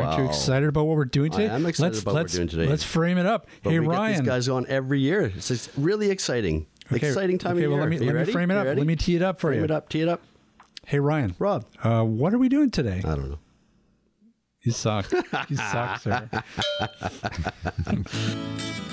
Aren't you excited about what we're doing today? I'm excited let's, about what we're doing today. Let's frame it up. But hey, we Ryan. get these guys on every year. It's really exciting. Okay, Exciting time okay, of well, year. let me, let ready? me frame it up. Let me tee it up for frame you. it up. Tee it up. Hey, Ryan. Rob. Uh, what are we doing today? I don't know. You suck. you suck, sir.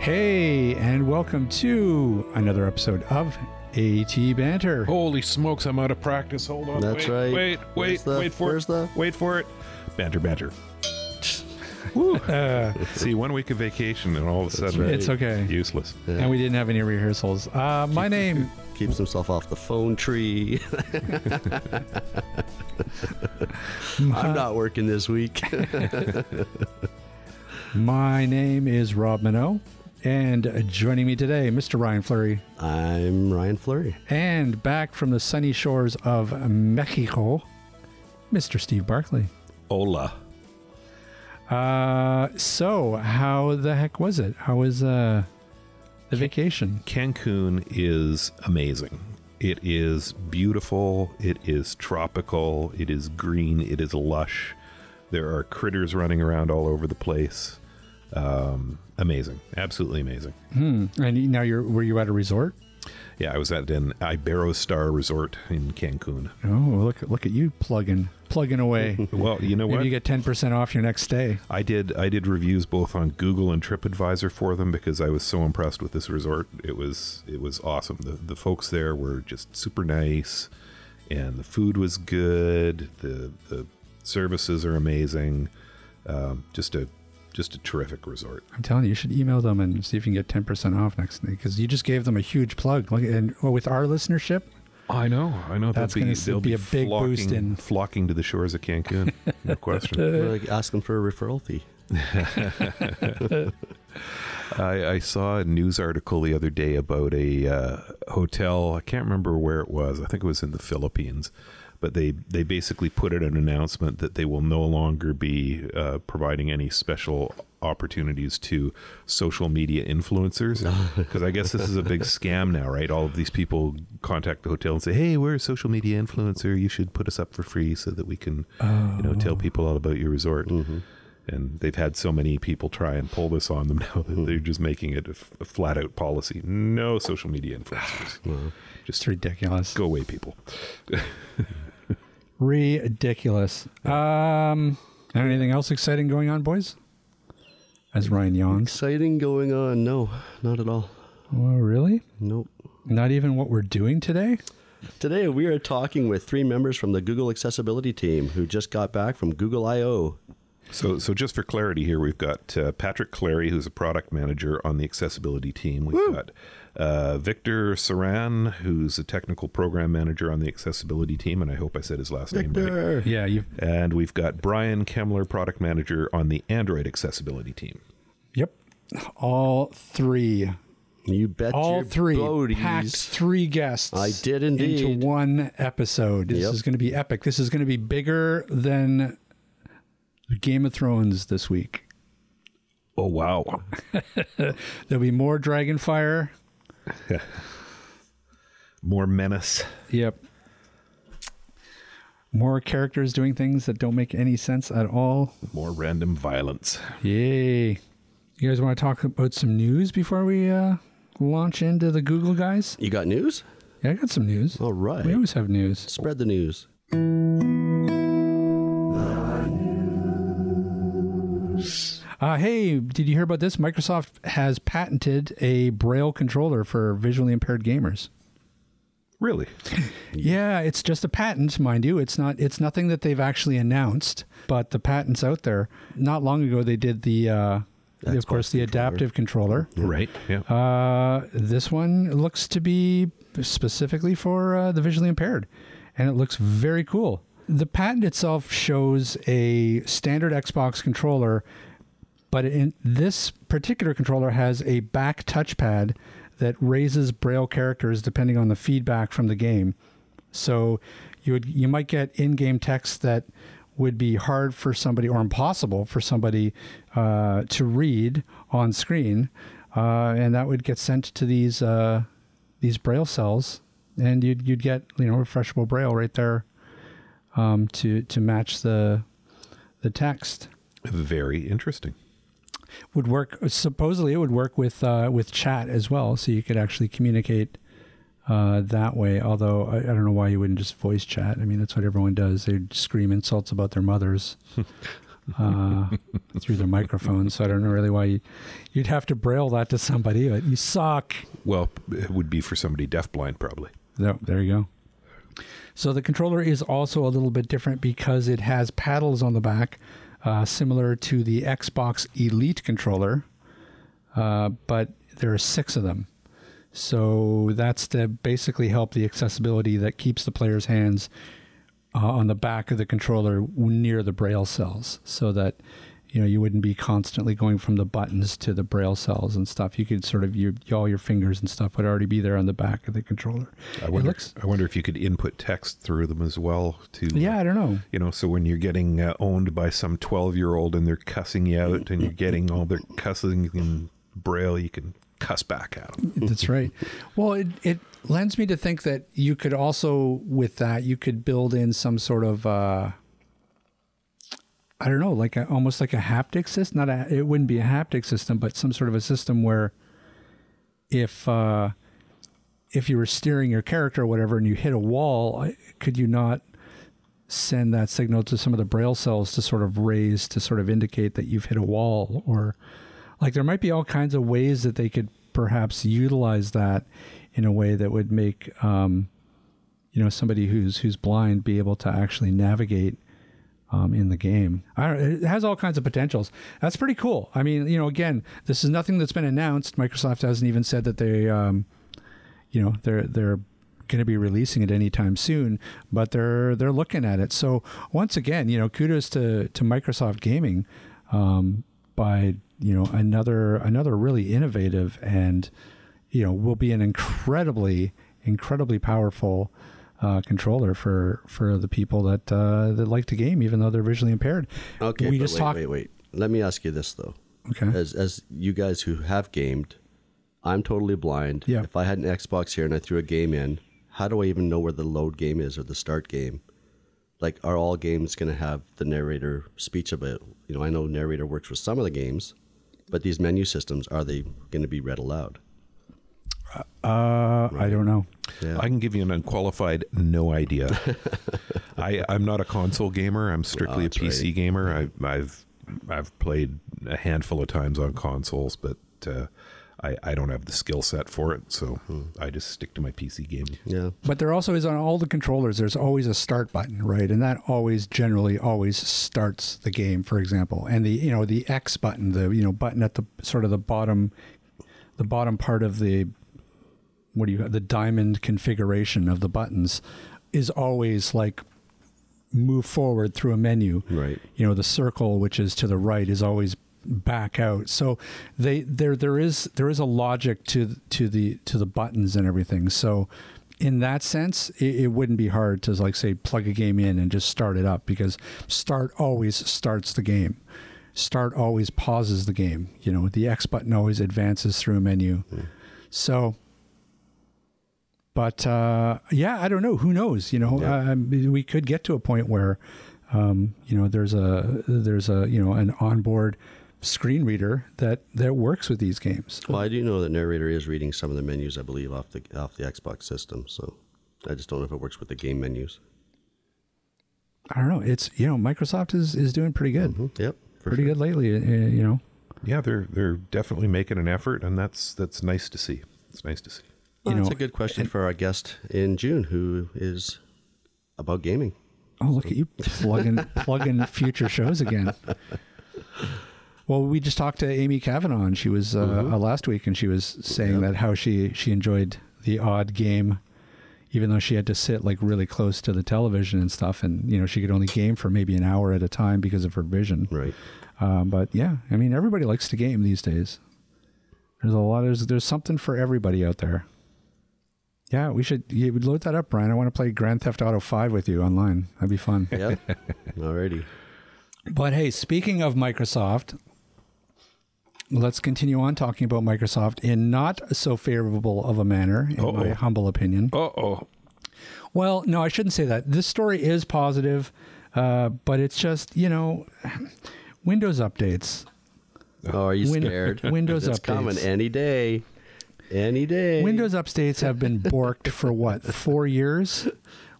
Hey, and welcome to another episode of AT Banter. Holy smokes, I'm out of practice. Hold on. That's wait, right. Wait, Where's wait, the- wait for it. the- Wait for it. Banter, banter. Uh, See, one week of vacation and all of a sudden right. it's okay. useless. And we didn't have any rehearsals. Uh, my name, Keeps himself off the phone tree. I'm not working this week. my name is Rob Mineault, and joining me today, Mr. Ryan Fleury, I'm Ryan Fleury. and back from the sunny shores of Mexico, Mr. Steve Barclay. Hola. Uh, so how the heck was it? How was uh the vacation? Cancun is amazing. It is beautiful. It is tropical. It is green. It is lush. There are critters running around all over the place. Um, amazing. Absolutely amazing. Hmm. And now you're were you at a resort? Yeah, I was at an Iberostar resort in Cancun. Oh, look look at you plugging plugging away. Well, you know Maybe what? you get ten percent off your next stay. I did I did reviews both on Google and TripAdvisor for them because I was so impressed with this resort. It was it was awesome. The the folks there were just super nice and the food was good. The the services are amazing. Um, just a just a terrific resort. I'm telling you, you should email them and see if you can get ten percent off next day because you just gave them a huge plug. Look, and well, with our listenership, I know, I know. That's they'll be, gonna they'll be be a big flocking, boost in- flocking to the shores of Cancun. No question. We're like, ask them for a referral fee. I, I saw a news article the other day about a uh, hotel. I can't remember where it was. I think it was in the Philippines. But they, they basically put out an announcement that they will no longer be uh, providing any special opportunities to social media influencers. Because I guess this is a big scam now, right? All of these people contact the hotel and say, "Hey, we're a social media influencer. You should put us up for free so that we can, you know, tell people all about your resort." And they've had so many people try and pull this on them now that they're just making it a, f- a flat out policy. No social media influencers. it's just ridiculous. go away, people. Ridiculous. Um, anything else exciting going on, boys? As Ryan yawns. Exciting going on. No, not at all. Oh, really? Nope. Not even what we're doing today? Today we are talking with three members from the Google Accessibility team who just got back from Google I/O. So, so just for clarity here, we've got uh, Patrick Clary, who's a product manager on the accessibility team. We've got uh, Victor Tsaran, who's a technical program manager on the accessibility team, and I hope I said his last name right. Yeah, you. And we've got Brian Kemler, product manager on the Android accessibility team. Yep. All three. You bet All your three boaties. packed three guests. I did indeed. into one episode. This Yep. is going to be epic. This is going to be bigger than Game of Thrones this week. Oh wow! There'll be more Dragonfire. More menace. Yep. More characters doing things that don't make any sense at all. More random violence. Yay. You guys want to talk about some news before we uh, launch into the Google guys? You got news? Yeah, I got some news. All right. We always have news. Spread the news. Uh, hey, did you hear about this? Microsoft has patented a Braille controller for visually impaired gamers. Really? Yeah, it's just a patent, mind you. It's not. It's nothing that they've actually announced, but the patent's out there. Not long ago, they did the uh, of course, the controller. adaptive controller. Right. Yeah. Uh, this one looks to be specifically for uh, the visually impaired, and it looks very cool. The patent itself shows a standard Xbox controller, but in this particular controller has a back touchpad that raises braille characters depending on the feedback from the game. So you would you might get in-game text that would be hard for somebody or impossible for somebody uh, to read on screen, uh, and that would get sent to these uh, these braille cells, and you'd you'd get you know refreshable braille right there um, to to match the the text. Very interesting. Would work supposedly it would work with uh, with chat as well, so you could actually communicate uh, that way. Although I, I don't know why you wouldn't just voice chat. I mean, that's what everyone does. They scream insults about their mothers uh, through their microphones. So I don't know really why you, you'd have to braille that to somebody. But you suck. Well, it would be for somebody deafblind, probably. There, there you go. So the controller is also a little bit different because it has paddles on the back, uh, similar to the Xbox Elite controller, uh, but there are six of them. So that's to basically help the accessibility that keeps the player's hands uh, on the back of the controller near the braille cells, so that you know you wouldn't be constantly going from the buttons to the braille cells and stuff. You could sort of your all your fingers and stuff would already be there on the back of the controller. I wonder. looks- I wonder if you could input text through them as well. To yeah, I don't know. you know, so when you're getting uh, owned by some 12 year old and they're cussing you out and you're getting all their cussing in braille, you can cuss back at them. That's right. Well, it, it lends me to think that you could also, with that, you could build in some sort of, uh, I don't know, like a, almost like a haptic system. Not a, it wouldn't be a haptic system, but some sort of a system where if uh, if you were steering your character or whatever and you hit a wall, could you not send that signal to some of the braille cells to sort of raise to sort of indicate that you've hit a wall or like there might be all kinds of ways that they could perhaps utilize that in a way that would make um, you know somebody who's who's blind be able to actually navigate um, in the game. It has all kinds of potentials. That's pretty cool. I mean, you know, again, this is nothing that's been announced. Microsoft hasn't even said that they, um, you know, they're they're going to be releasing it anytime soon, but they're they're looking at it. So once again, you know, kudos to to Microsoft Gaming um, by you know another another really innovative and you know will be an incredibly incredibly powerful uh, controller for for the people that uh, that like to game, even though they're visually impaired. Okay, we just wait, talked. wait, wait. Let me ask you this though. Okay, As as you guys who have gamed, I'm totally blind. Yeah. If I had an Xbox here and I threw a game in, how do I even know where the load game is or the start game? Like, are all games going to have the narrator speech of it? You know, I know narrator works with some of the games, but these menu systems are they going to be read aloud? Uh, I don't know. Yeah. I can give you an unqualified no idea. I, I'm not a console gamer. I'm strictly a PC right. gamer. I, I've I've played a handful of times on consoles, but uh, I, I don't have the skill set for it, so Hmm. I just stick to my PC gaming. yeah. But there also is on all the controllers. There's always a start button, right? And that always generally always starts the game. For example, and the you know the X button, the you know button at the sort of the bottom, the bottom part of the what do you got? the diamond configuration of the buttons is always like move forward through a menu. Right. You know the circle, which is to the right, is always back out. So they there there is there is a logic to to the to the buttons and everything. So in that sense, it, it wouldn't be hard to like say plug a game in and just start it up because start always starts the game. Start always pauses the game. You know the X button always advances through a menu. Hmm. So. But uh, yeah, I don't know. Who knows? You know, Yeah. um, we could get to a point where, um, you know, there's a there's a you know an onboard screen reader that that works with these games. Well, I do know that narrator is reading some of the menus, I believe, off the off the Xbox system. So I just don't know if it works with the game menus. I don't know. It's you know Microsoft is is doing pretty good, Mhm. Yep. Pretty sure. good lately. Uh, you know, Yeah, they're they're definitely making an effort, and that's that's nice to see. It's nice to see. Well, that's know, a good question for our guest in June, who is about gaming. oh look at you plugging plugging future shows again. Well, we just talked to Amy Kavanaugh, and she was uh, Mhm. uh, last week, and she was saying Yep. that how she she enjoyed the odd game, even though she had to sit like really close to the television and stuff, and you know she could only game for maybe an hour at a time because of her vision. Right. Um, but yeah, I mean, everybody likes to game these days. There's a lot. There's there's something for everybody out there. Yeah, we should you would load that up, Brian. I want to play Grand Theft Auto Five with you online. That'd be fun. Yeah. Alrighty. But hey, speaking of Microsoft, let's continue on talking about Microsoft in not so favorable of a manner, in Uh-oh. my humble opinion. Uh oh. Well, no, I shouldn't say that. This story is positive, uh, but it's just you know, Windows updates. Oh, are you Win- scared? Windows it's coming any day. Any day. Windows updates have been borked for what four years.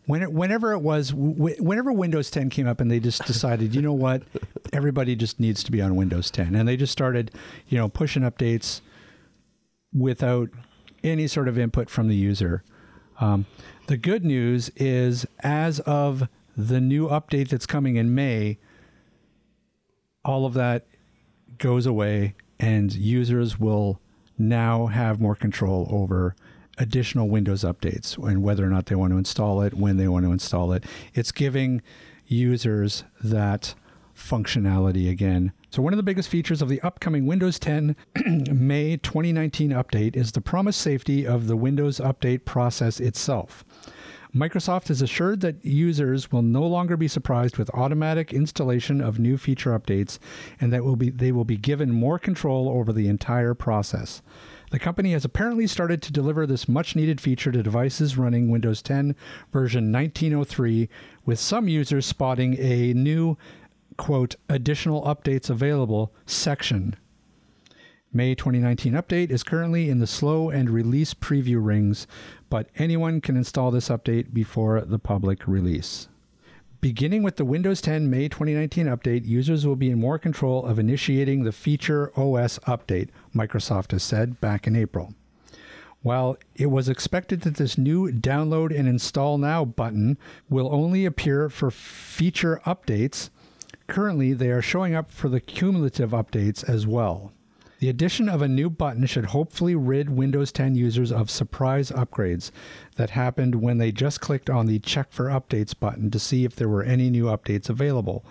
When whenever it was, whenever Windows 10 came up, and they just decided, you know what, everybody just needs to be on Windows 10, and they just started, you know, pushing updates without any sort of input from the user. Um, the good news is, as of the new update that's coming in May, all of that goes away, and users will now have more control over additional Windows updates and whether or not they want to install it, when they want to install it. It's giving users that functionality again. So, one of the biggest features of the upcoming Windows 10 May 2019 update is the promised safety of the Windows update process itself. Microsoft has assured that users will no longer be surprised with automatic installation of new feature updates and that will be they will be given more control over the entire process. The company has apparently started to deliver this much needed feature to devices running Windows 10 version 1903 with some users spotting a new quote additional updates available section May 2019 update is currently in the slow and release preview rings, but anyone can install this update before the public release. Beginning with the Windows 10 May 2019 update, users will be in more control of initiating the Feature OS update, Microsoft has said back in April. While it was expected that this new download and install now button will only appear for feature updates, currently they are showing up for the cumulative updates as well. The addition of a new button should hopefully rid Windows 10 users of surprise upgrades that happened when they just clicked on the Check for Updates button to see if there were any new updates available,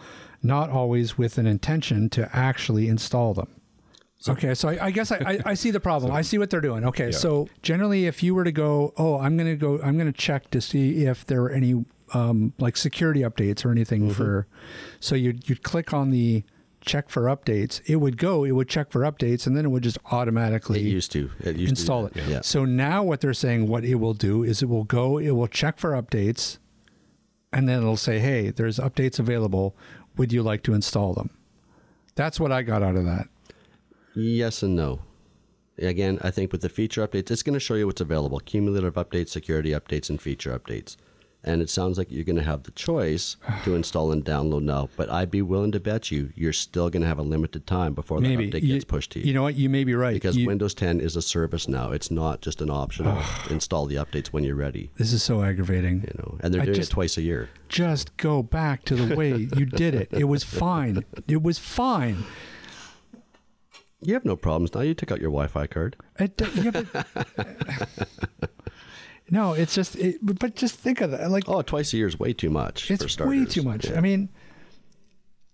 not always with an intention to actually install them. okay, so I, I guess I, I, I see the problem. I see what they're doing. Okay, Yeah. so generally, if you were to go, oh, I'm going to go, I'm going to check to see if there are any um, like security updates or anything for, so you'd you'd click on the check for updates. It would go, it would check for updates, and then it would just automatically It used to. It used to install that. it. Yeah. So now what they're saying, what it will do is it will go, it will check for updates, and then it'll say, hey, there's updates available. Would you like to install them? That's what I got out of that. Yes and no. Again, I think with the feature updates, it's going to show you what's available cumulative updates, security updates, and feature updates. And it sounds like you're going to have the choice to install and download now. But I'd be willing to bet you you're still going to have a limited time before Maybe that update You- gets pushed to you. You know what? You may be right. because You- Windows 10 is a service now. It's not just an optional install the updates when you're ready. this is so aggravating. You know, and they're I doing just- it twice a year. Just go back to the way you did it. It was fine. It was fine. You have no problems now. You took out your Wi-Fi card. It, yeah, but- no, it's just. It, but just think of that. Like Oh, twice a year is way too much. it's way too much. Yeah. I mean,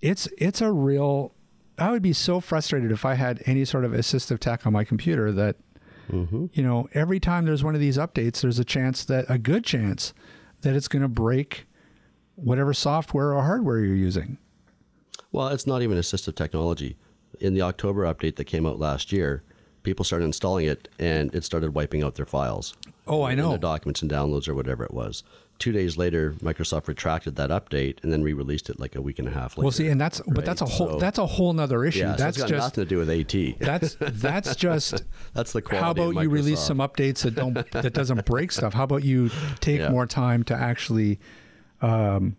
it's it's a real. I would be so frustrated if I had any sort of assistive tech on my computer that, Mm-hmm. you know, every time there's one of these updates, there's a chance that a good chance that it's going to break whatever software or hardware you're using. Well, it's not even assistive technology. In the October update that came out last year, people started installing it and it started wiping out their files. Oh, I know. Their documents and downloads or whatever it was. Two days later, Microsoft retracted that update and then re-released it like a week and a half later. Well, see, and that's but that's a whole So- that's a whole nother issue. yeah, so that's got just nothing to do with AT. that's that's just That's the quality. how about you release some updates that don't that doesn't break stuff how about you take Yeah. more time to actually um,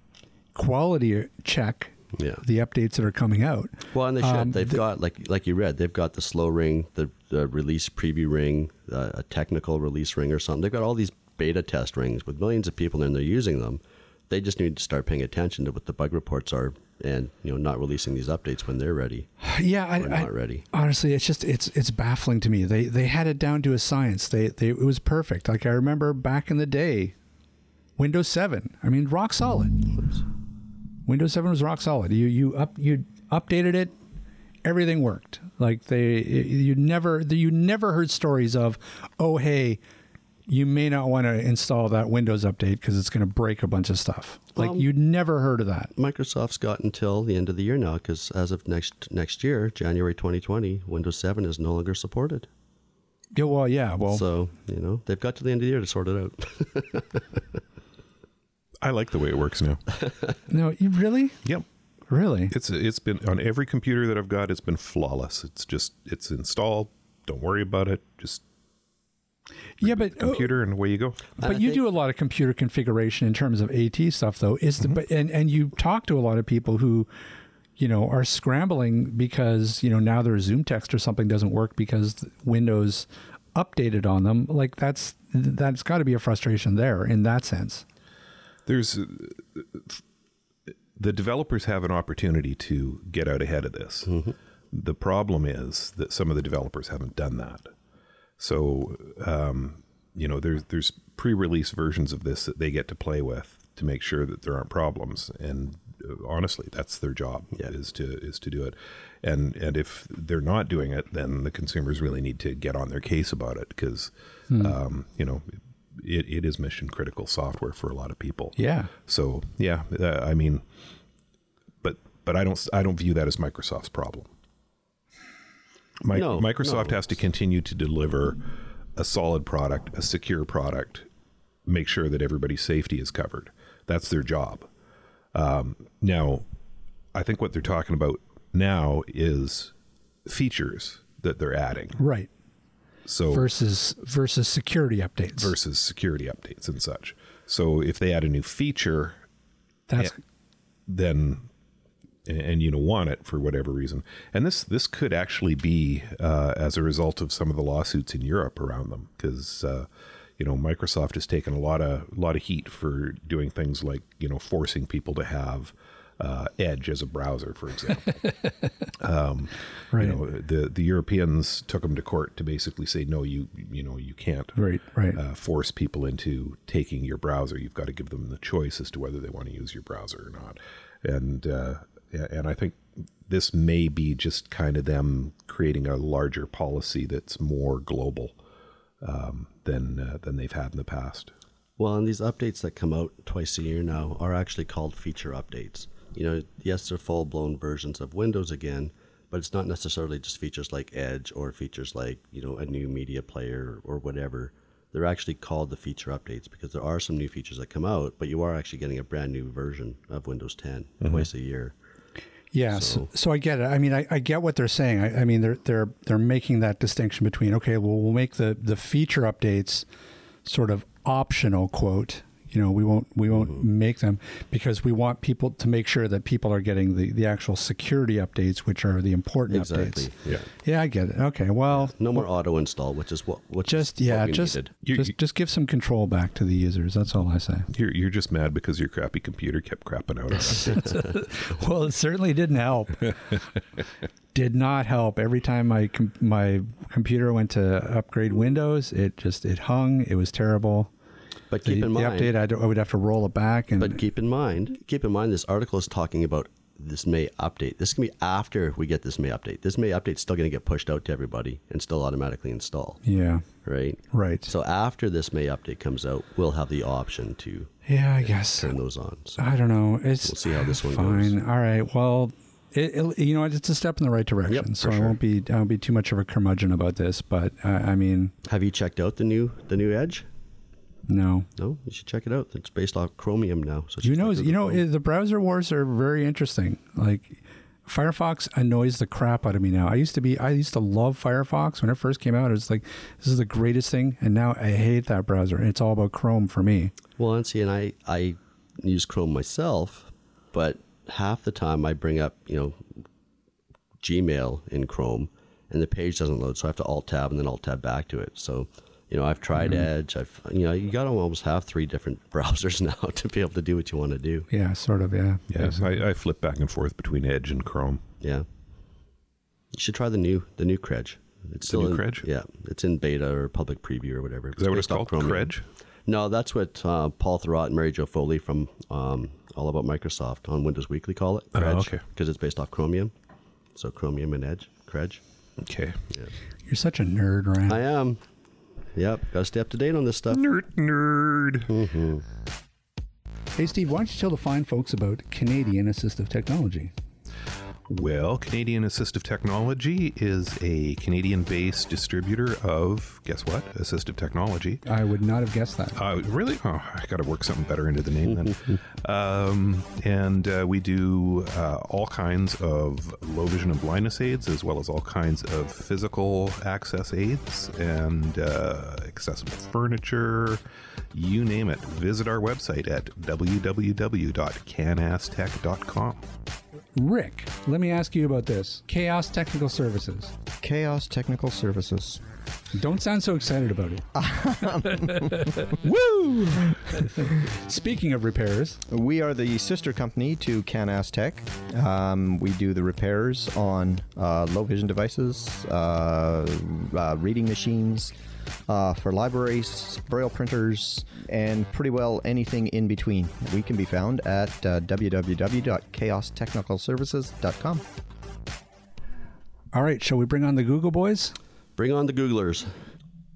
quality check Yeah. the updates that are coming out Well, and they should. Um, they've got like like you read. They've got the slow ring, the, the release preview ring, uh, a technical release ring or something. They've got all these beta test rings with millions of people in there using them. They just need to start paying attention to what the bug reports are and you know not releasing these updates when they're ready Yeah, I, or I- not ready. honestly, it's just it's it's baffling to me. They they had it down to a science. They they it was perfect. Like I remember back in the day, Windows Seven. I mean, rock solid. Windows Seven was rock solid. You you up you updated it, everything worked. Like they you never you never heard stories of, oh hey, you may not want to install that Windows update because it's going to break a bunch of stuff. Like Um, you never heard of that. Microsoft's got until the end of the year now because as of next next year, January 2020, Windows 7 is no longer supported. Yeah, well, yeah, well, so you know they've got to the end of the year to sort it out. I like the way it works now. no, you really, Yep. really. It's it's been on every computer that I've got. It's been flawless. It's just it's installed. Don't worry about it. Just Yeah, but computer and away you go. Uh, but I you think- do a lot of computer configuration in terms of AT stuff, though. Is the mm-hmm. but and and you talk to a lot of people who, you know, are scrambling because you know now their Zoom text or something doesn't work because Windows updated on them. Like that's that's got to be a frustration there in that sense. There's uh, the developers have an opportunity to get out ahead of this. The problem is that some of the developers haven't done that. So, um, you know, there's there's pre-release versions of this that they get to play with to make sure that there aren't problems. And uh, honestly, that's their job Yeah. is to is to do it. And and if they're not doing it, then the consumers really need to get on their case about it because, um, you know, it, it is mission critical software for a lot of people. Yeah. So yeah, uh, I mean, but but I don't I don't view that as Microsoft's problem. Mi- No, Microsoft no. has to continue to deliver a solid product, a secure product, make sure that everybody's safety is covered. That's their job. Um, now, I think what they're talking about now is features that they're adding. Right. So Versus versus security updates. versus security updates and such. So if they add a new feature, that's then and, and you know want it for whatever reason and this this could actually be uh, as a result of some of the lawsuits in Europe around them because uh, you know Microsoft has taken a lot of a lot of heat for doing things like you know forcing people to have uh, Edge as a browser, for example. right. You know, the the Europeans took them to court to basically say, no, you you know you can't right. Right. uh, force people into taking your browser. You've got to give them the choice as to whether they want to use your browser or not. And uh, and I think this may be just kind of them creating a larger policy that's more global um, than uh, than they've had in the past. Well, and these updates that come out twice a year now are actually called feature updates. You know, yes, they're full blown versions of Windows again, but it's not necessarily just features like Edge or features like, you know, a new media player or whatever. They're actually called the feature updates because there are some new features that come out, but you are actually getting a brand new version of Windows 10 mm-hmm. twice a year. Yeah, so, So- so I get it. I mean, I, I get what they're saying. I, I mean, they're they're they're making that distinction between okay, well, we'll make the the feature updates sort of optional. Quote, you know, we won't we won't Mm-hmm. make them because we want people to make sure that people are getting the the actual security updates, which are the important Exactly. updates. Yeah. Yeah, I get it. Okay, well, No more auto install, which is what which just is yeah, what we just needed. You- just just give some control back to the users. That's all I say. You're you're just mad because your crappy computer kept crapping out. On it. well, it certainly didn't help. Did not help. Every time my com- my computer went to upgrade Windows, it just it hung. It was terrible. But The, keep in the mind, update, I'd, I would have to roll it back, and But keep in mind, keep in mind, this article is talking about this May update. This can be after we get this May update. This May update is still going to get pushed out to everybody and still automatically install, yeah, right? right. So after this May update comes out, we'll have the option to yeah, I guess turn those on. So I don't know. It's We'll see how this one fine. goes. All right. Well, it, it- you know? It's a step in the right direction. Yep, so for I won't be I won't be too much of a curmudgeon about this. But uh, I mean, have you checked out the new the new Edge? No. No, you should check it out. It's based off Chromium now. So You know, you know, Chrome. the browser wars are very interesting. Like Firefox annoys the crap out of me now. I used to be, I used to love Firefox when it first came out. It was like this is the greatest thing, and now I hate that browser. And it's all about Chrome for me. Well, and see, and I, I use Chrome myself, but half the time I bring up, you know, Gmail in Chrome and the page doesn't load. So I have to alt tab and then alt tab back to it. So You know, I've tried Edge. I've you know, you got to almost have three different browsers now to be able to do what you want to do. Yeah, sort of. Yeah. Yeah, I, I flip back and forth between Edge and Chrome. Yeah. You should try the new the new Credge. It's The new in, Credge? Yeah, it's in beta or public preview or whatever. Is that what it's called? Credge? No, that's what uh, Paul Thurrott and Mary Jo Foley from um, All About Microsoft on Windows Weekly call it. Oh, Credge, okay. Because it's based off Chromium. So Chromium and Edge, Credge. Okay. You're such a nerd, Ryan. I am. Yep, got to stay up to date on this stuff. Nerd, nerd. Mm-hmm. Hey, Steve, why don't you tell the fine folks about Canadian assistive technology? Well, Canadian Assistive Technology is a Canadian based distributor of, guess what? Assistive technology. I would not have guessed that. Uh, really? Oh, I got to work something better into the name then. um, and uh, we do uh, all kinds of low vision and blindness aids, as well as all kinds of physical access aids and uh, accessible furniture. You name it. Visit our website at www.canastech.com. Rick, let me ask you about this Chaos Technical Services. Chaos Technical Services. Don't sound so excited about it. Woo! Speaking of repairs, We are the sister company to Canas Tech. Um, we do the repairs on uh, low vision devices, uh, uh, reading machines, uh, for libraries, braille printers, and pretty well anything in between. We can be found at uh, www.chaostechnicalservices.com. all right, shall we bring on the Google boys? Bring on the Googlers.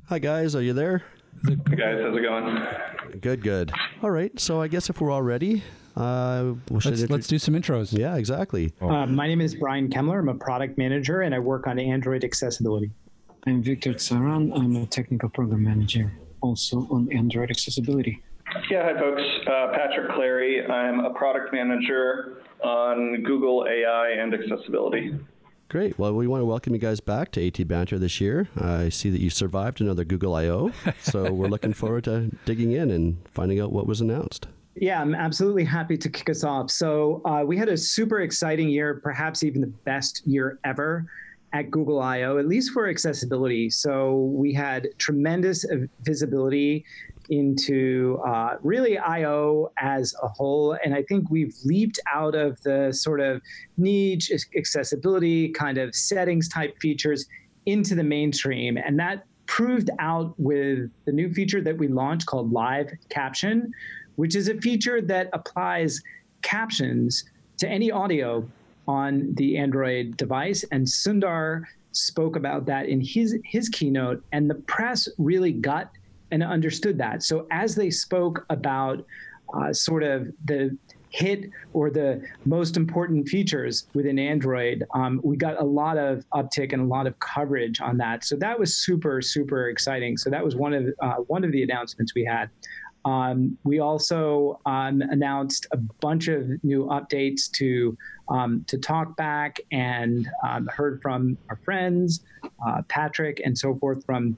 Hi, guys. Are you there? Hey guys, how's it going? Good, good. All right. So I guess if we're all ready, uh, Let's, let's do some intros. Yeah, exactly. Uh, my name is Brian Kemler. I'm a product manager and I work on Android accessibility. I'm Victor Tsaran. I'm a technical program manager, also on Android accessibility. Yeah, hi folks. Uh, Patrick Clary. I'm a product manager on Google AI and accessibility. Great. Well, we want to welcome you guys back to AT Banter this year. I see that you survived another Google I/O, so we're looking forward to digging in and finding out what was announced. Yeah, I'm absolutely happy to kick us off. So, uh, we had a super exciting year, perhaps even the best year ever at Google I/O, at least for accessibility. So, we had tremendous visibility into uh, really I/O as a whole, and I think we've leaped out of the sort of niche accessibility kind of settings type features into the mainstream, and that proved out with the new feature that we launched called Live Caption, which is a feature that applies captions to any audio on the Android device. And Sundar spoke about that in his his keynote, and the press really got and understood that. So as they spoke about uh, sort of the hit or the most important features within Android, um, we got a lot of uptick and a lot of coverage on that. So that was super super exciting. So that was one of uh, one of the announcements we had. Um, we also um, announced a bunch of new updates to um, to TalkBack and um, heard from our friends, uh, Patrick, and so forth from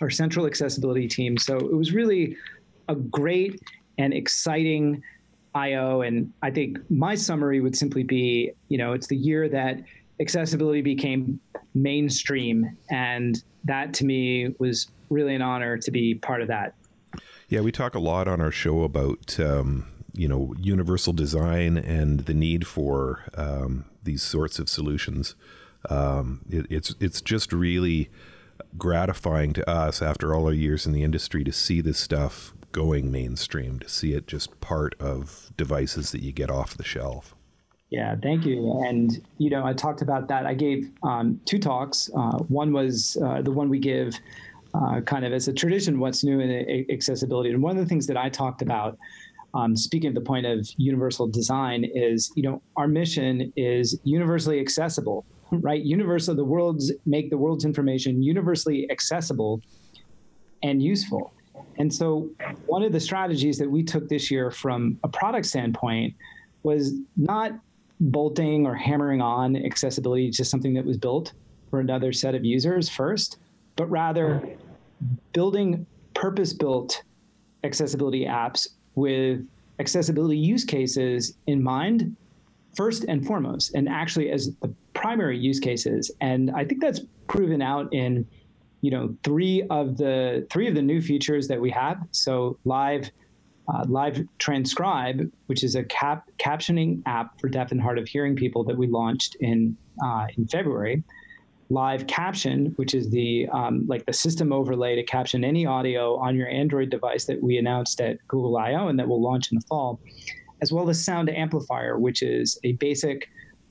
our central accessibility team. So it was really a great and exciting IO. And I think my summary would simply be, you know, it's the year that accessibility became mainstream, and that to me was really an honor to be part of that. Yeah, we talk a lot on our show about um, you know universal design and the need for um, these sorts of solutions. Um, it, it's it's just really gratifying to us after all our years in the industry to see this stuff going mainstream, to see it just part of devices that you get off the shelf. Yeah, thank you. And you know, I talked about that. I gave um, two talks. Uh, one was uh, the one we give uh, kind of as a tradition, what's new in a- accessibility. And one of the things that I talked about, um, speaking of the point of universal design, is you know our mission is universally accessible, right? Universal, the world's make the world's information universally accessible and useful. And so, one of the strategies that we took this year from a product standpoint was not bolting or hammering on accessibility to something that was built for another set of users first, but rather building purpose built accessibility apps with accessibility use cases in mind first and foremost and actually as the primary use cases and i think that's proven out in you know, three of the three of the new features that we have. So live. Uh, live transcribe, which is a cap captioning app for deaf and hard of hearing people that we launched in uh, in February, live caption, which is the um, like the system overlay to caption any audio on your Android device that we announced at Google I/O and that will launch in the fall, as well as sound amplifier, which is a basic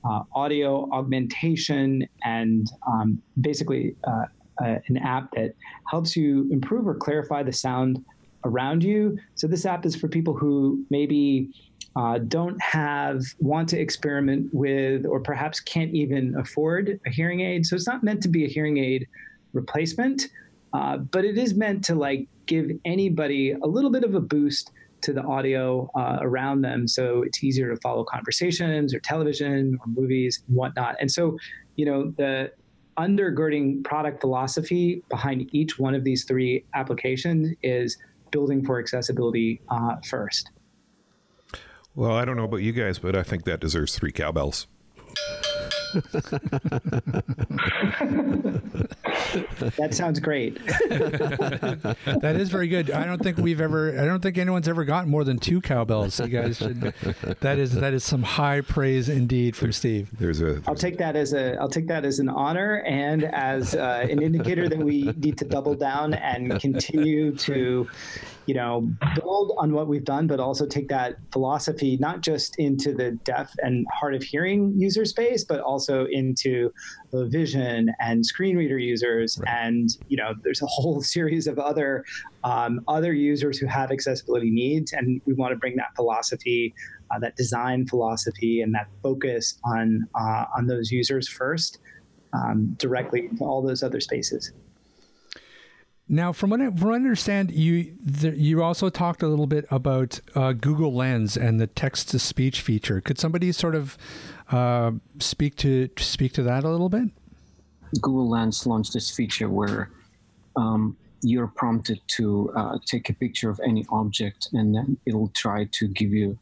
uh, audio augmentation and um, basically uh, uh, an app that helps you improve or clarify the sound around you. So this app is for people who maybe uh, don't have, want to experiment with, or perhaps can't even afford a hearing aid. So it's not meant to be a hearing aid replacement, uh, but it is meant to like give anybody a little bit of a boost to the audio uh, around them so it's easier to follow conversations or television or movies and whatnot. And so, you know, the undergirding product philosophy behind each one of these three applications is building for accessibility uh, first. Well, I don't know about you guys, but I think that deserves three cowbells. That sounds great. that is very good. I don't think we've ever. I don't think anyone's ever gotten more than two cowbells. So you guys should. That is that is some high praise indeed from Steve. There's a. There's I'll take that as a. I'll take that as an honor and as uh, an indicator that we need to double down and continue to you know, build on what we've done, but also take that philosophy not just into the deaf and hard of hearing user space, but also into the vision and screen reader users. Right. And you know, there's a whole series of other um, other users who have accessibility needs, and we want to bring that philosophy, uh, that design philosophy, and that focus on uh, on those users first, um, directly to all those other spaces. Now, from what I, from what I understand, you the, you also talked a little bit about uh, Google Lens and the text to speech feature. Could somebody sort of uh, speak to speak to that a little bit? Google Lens launched this feature where um, you're prompted to uh, take a picture of any object, and then it'll try to give you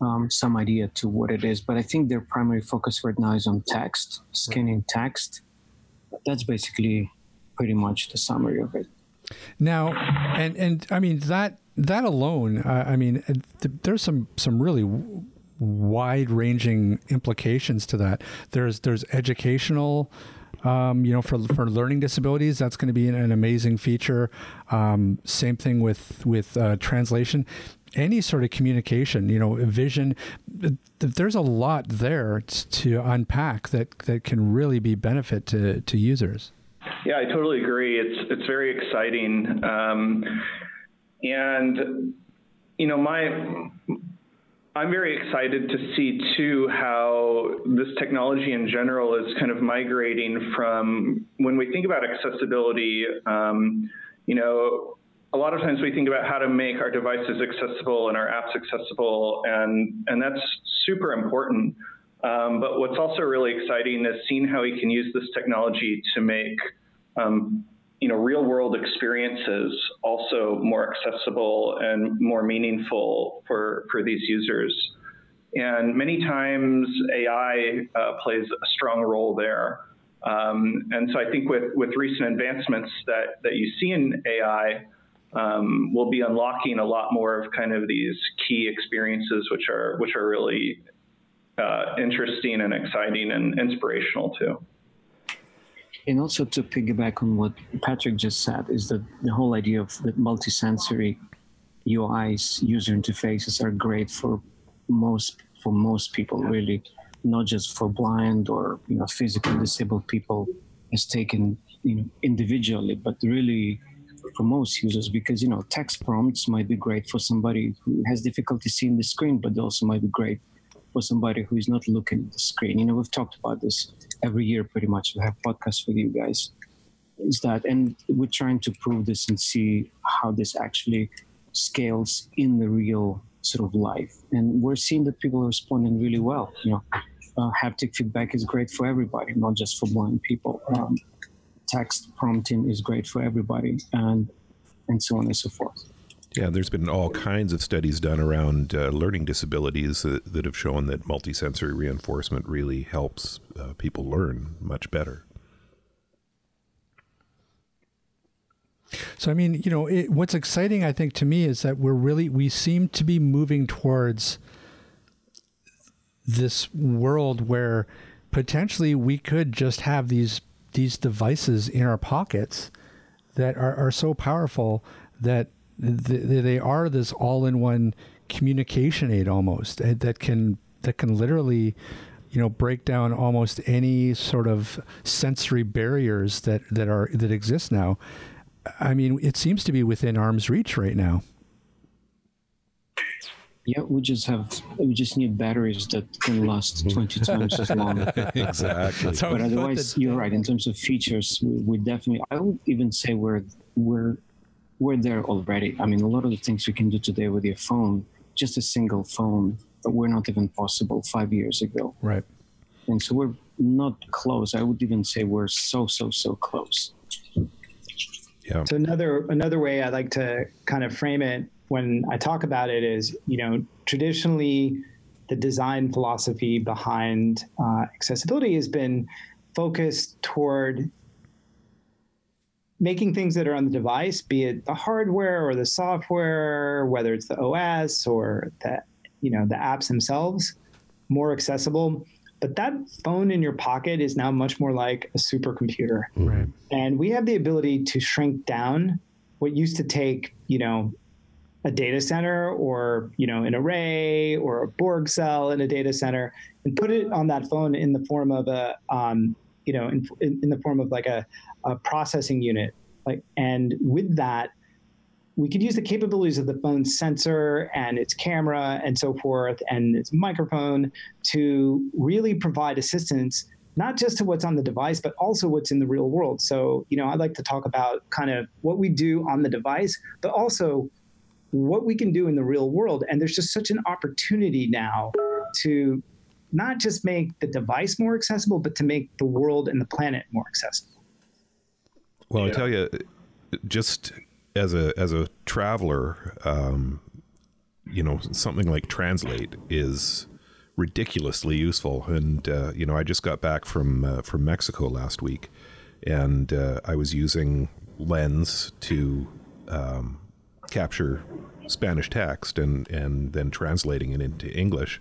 um, some idea to what it is. But I think their primary focus right now is on text, scanning text. That's basically pretty much the summary of it. Now, and and I mean that that alone, uh, I mean, th- there's some some really w- wide-ranging implications to that. There's there's educational. Um, you know, for for learning disabilities, that's going to be an, an amazing feature. Um, same thing with with uh, translation, any sort of communication. You know, vision. There's a lot there to unpack that that can really be benefit to to users. Yeah, I totally agree. It's it's very exciting, um, and you know my. I'm very excited to see too how this technology in general is kind of migrating from when we think about accessibility. Um, you know, a lot of times we think about how to make our devices accessible and our apps accessible, and and that's super important. Um, but what's also really exciting is seeing how we can use this technology to make um, you know, real world experiences also more accessible and more meaningful for, for these users. And many times AI uh, plays a strong role there. Um, and so I think with, with recent advancements that, that you see in AI, um, we'll be unlocking a lot more of kind of these key experiences, which are which are really uh, interesting and exciting and inspirational too. And also to piggyback on what Patrick just said, is that the whole idea of the multisensory UIs, user interfaces, are great for most for most people, really, not just for blind or you know physically disabled people, as taken you know individually, but really for most users because you know text prompts might be great for somebody who has difficulty seeing the screen, but they also might be great for somebody who is not looking at the screen. You know, we've talked about this every year pretty much. We have podcasts with you guys. Is that, and we're trying to prove this and see how this actually scales in the real sort of life. And we're seeing that people are responding really well. You know, uh, haptic feedback is great for everybody, not just for blind people. Um, text prompting is great for everybody, and and so on and so forth. Yeah, there's been all kinds of studies done around uh, learning disabilities that, that, have shown that multisensory reinforcement really helps uh, people learn much better. So I mean, you know, it, what's exciting, I think, to me is that we're really we seem to be moving towards this world where potentially we could just have these these devices in our pockets that are, are so powerful that th- they are this all-in-one communication aid almost eh, that can that can literally you know break down almost any sort of sensory barriers that that are that exist now i mean it seems to be within arm's reach right now Yeah, we just have we just need batteries that can last 20 times as long. exactly. But otherwise, you're right. In terms of features, we, we definitely. I would even say we're we're we're there already. I mean, a lot of the things you can do today with your phone, just a single phone, were not even possible five years ago. right And so we're not close. I would even say we're so so so close. Yeah. So another another way I like to kind of frame it when I talk about it is, you know, traditionally the design philosophy behind uh, accessibility has been focused toward making things that are on the device, be it the hardware or the software, whether it's the OS or the you know the apps themselves, more accessible. But that phone in your pocket is now much more like a supercomputer. right And we have the ability to shrink down what used to take, you know, a data center or, you know, an array or a Borg cell in a data center and put it on that phone in the form of a, um, you know, in, in, the form of like a, a processing unit. Like, and with that, we could use the capabilities of the phone sensor and its camera and so forth and its microphone to really provide assistance not just to what's on the device but also what's in the real world so you know i'd like to talk about kind of what we do on the device but also what we can do in the real world and there's just such an opportunity now to not just make the device more accessible but to make the world and the planet more accessible Well, I tell you, just as a as a traveler, um, you know, something like Translate is ridiculously useful. And uh, you know, I just got back from uh, from Mexico last week, and uh, I was using Lens to um, capture Spanish text and and then translating it into English.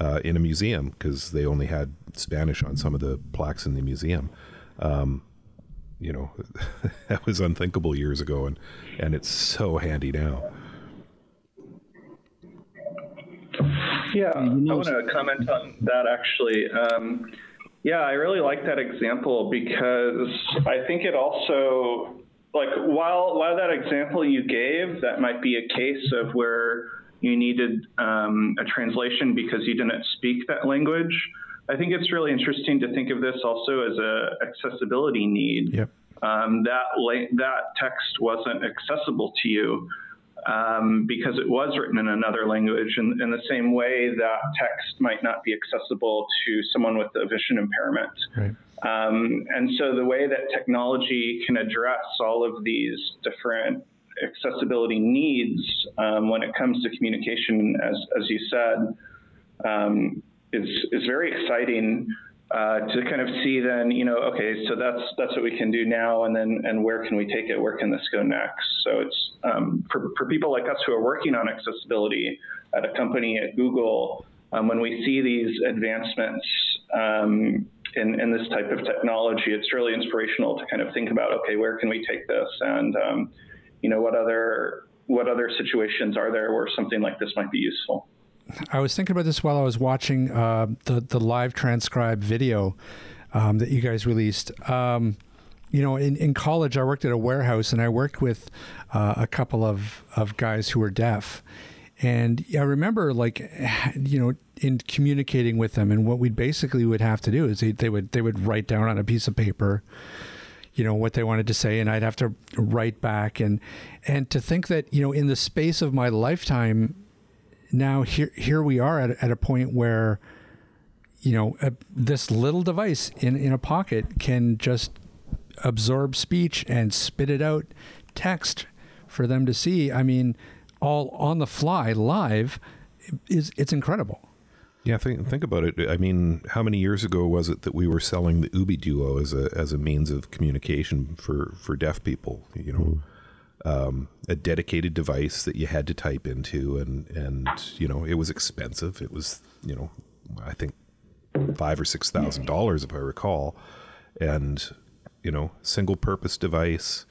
Uh, in a museum because they only had Spanish on some of the plaques in the museum. You know that was unthinkable years ago and and it's so handy now. Yeah, I want to comment on that actually. Um, yeah, I really like that example because I think it also like while while that example you gave that might be a case of where you needed um, a translation because you didn't speak that language. I think it's really interesting to think of this also as a accessibility need. Yep. Um, that la- that text wasn't accessible to you um, because it was written in another language, in, in the same way that text might not be accessible to someone with a vision impairment. right Um, and so the way that technology can address all of these different accessibility needs um, when it comes to communication, as, as you said, um, is, is very exciting uh, to kind of see then, you know, okay, so that's that's what we can do now, and then and where can we take it? Where can this go next? So it's um, for, for people like us who are working on accessibility at a company at Google, um, when we see these advancements um, in, in this type of technology, it's really inspirational to kind of think about, okay, where can we take this, and um, you know, what other what other situations are there where something like this might be useful? I was thinking about this while I was watching uh, the the live transcribed video um, that you guys released. Um, you know, in, in college, I worked at a warehouse, and I worked with uh, a couple of, of guys who were deaf. And I remember, like, you know, in communicating with them, and what we basically would have to do is they, they would they would write down on a piece of paper, you know, what they wanted to say, and I'd have to write back. And and to think that you know, in the space of my lifetime, now here here we are at, at a point where you know a, this little device in in a pocket can just absorb speech and spit it out text for them to see i mean all on the fly live is it's incredible yeah think think about it i mean how many years ago was it that we were selling the UbiDuo as a as a means of communication for for deaf people you know um, a dedicated device that you had to type into, and and you know it was expensive. It was you know I think five or six thousand dollars if I recall, and you know single purpose device.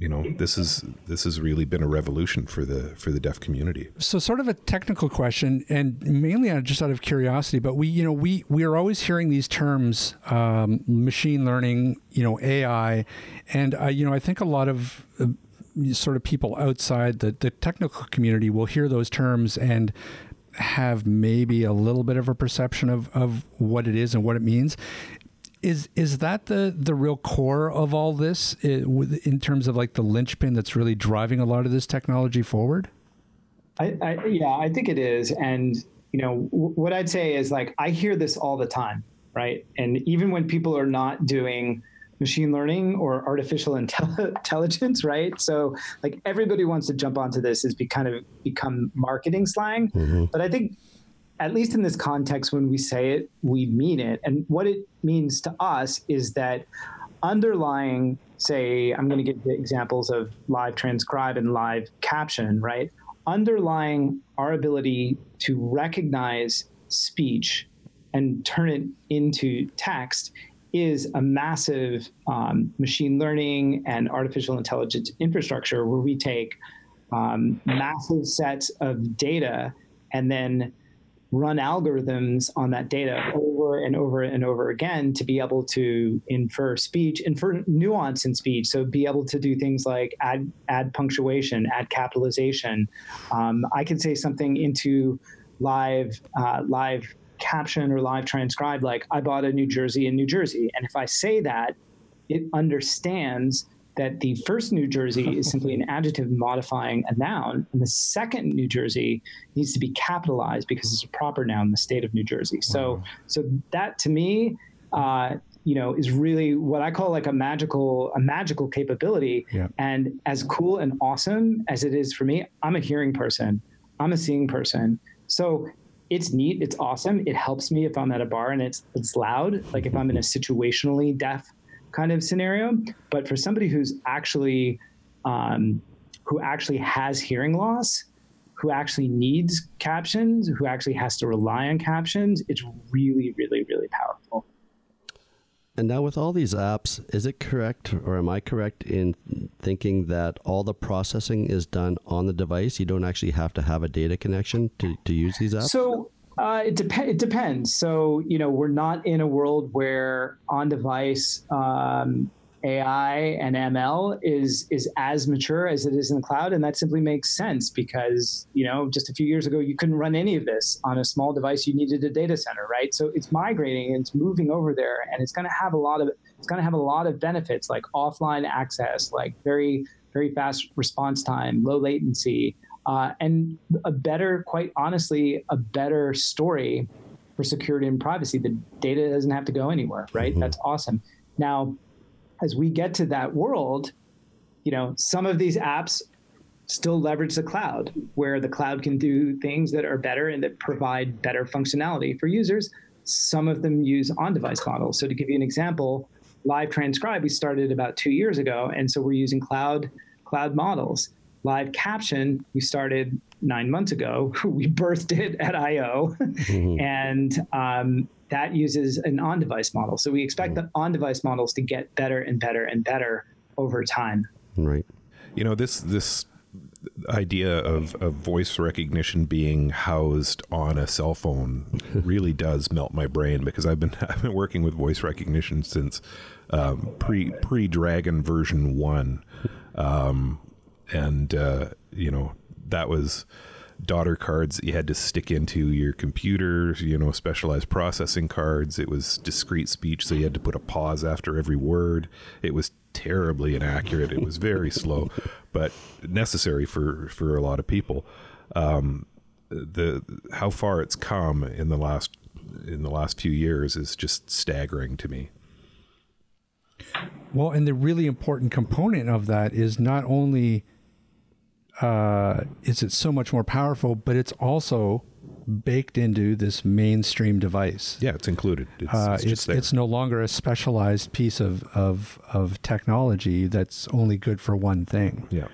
You know this is this has really been a revolution for the for the deaf community. So, sort of a technical question, and mainly just out of curiosity, but we, you know, we we are always hearing these terms, um, machine learning, you know, AI, and uh, you know, I think a lot of uh, sort of people outside the the technical community will hear those terms and have maybe a little bit of a perception of of what it is and what it means is is that the the real core of all this in terms of like the linchpin that's really driving a lot of this technology forward? I, I yeah, I think it is, and you know w- what I'd say is like I hear this all the time, right? And even when people are not doing machine learning or artificial intel- intelligence, right? So like everybody wants to jump onto this is be kind of become marketing slang, mm-hmm. but I think at least in this context, when we say it, we mean it. And what it means to us is that underlying, say, I'm going to give examples of live transcribe and live caption, right? Underlying our ability to recognize speech and turn it into text is a massive um, machine learning and artificial intelligence infrastructure where we take um, massive sets of data and then run algorithms on that data over and over and over again to be able to infer speech, infer nuance in speech. So be able to do things like add add punctuation, add capitalization. Um, I can say something into live uh, live caption or live transcribe like I bought a New Jersey in New Jersey, and if I say that, it understands that the first New Jersey is simply an adjective modifying a noun, and the second New Jersey needs to be capitalized because it's a proper noun in the state of New Jersey. So, wow. so that to me, uh, you know, is really what I call like a magical, a magical capability. Yeah. And as cool and awesome as it is for me, I'm a hearing person. I'm a seeing person. So it's neat. It's awesome. It helps me if I'm at a bar and it's it's loud. Like if I'm in a situationally deaf kind of scenario. But for somebody who's actually um, who actually has hearing loss, who actually needs captions, who actually has to rely on captions, it's really, really, really powerful. And now, with all these apps, is it correct, or am I correct in thinking that all the processing is done on the device? You don't actually have to have a data connection to, to use these apps? So, uh, it, dep- it depends. So, you know, we're not in a world where on device um, AI and ML is is as mature as it is in the cloud, and that simply makes sense because you know just a few years ago you couldn't run any of this on a small device. You needed a data center, right? So it's migrating and it's moving over there, and it's going to have a lot of it's going to have a lot of benefits like offline access, like very very fast response time, low latency, uh, and a better, quite honestly, a better story for security and privacy. The data doesn't have to go anywhere, right? Mm-hmm. That's awesome. Now, as we get to that world, you know, some of these apps still leverage the cloud, where the cloud can do things that are better and that provide better functionality for users. Some of them use on-device models. So to give you an example, Live Transcribe we started about two years ago, and so we're using cloud cloud models live caption we started nine months ago. We birthed it at I/O mm-hmm. and um, that uses an on-device model. So we expect mm-hmm. the on-device models to get better and better and better over time. Right. You know this this idea of, of voice recognition being housed on a cell phone really does melt my brain because I've been I've been working with voice recognition since um, pre pre Dragon version one, um, and uh, you know that was daughter cards that you had to stick into your computer, you know, specialized processing cards. It was discrete speech, so you had to put a pause after every word. It was terribly inaccurate. It was very slow, but necessary for for a lot of people. Um, the how far it's come in the last in the last few years is just staggering to me. Well, and the really important component of that is not only uh, is it so much more powerful, but it's also baked into this mainstream device. Yeah, it's included. It's, Uh, it's it's it's no longer a specialized piece of, of of technology that's only good for one thing. yeah.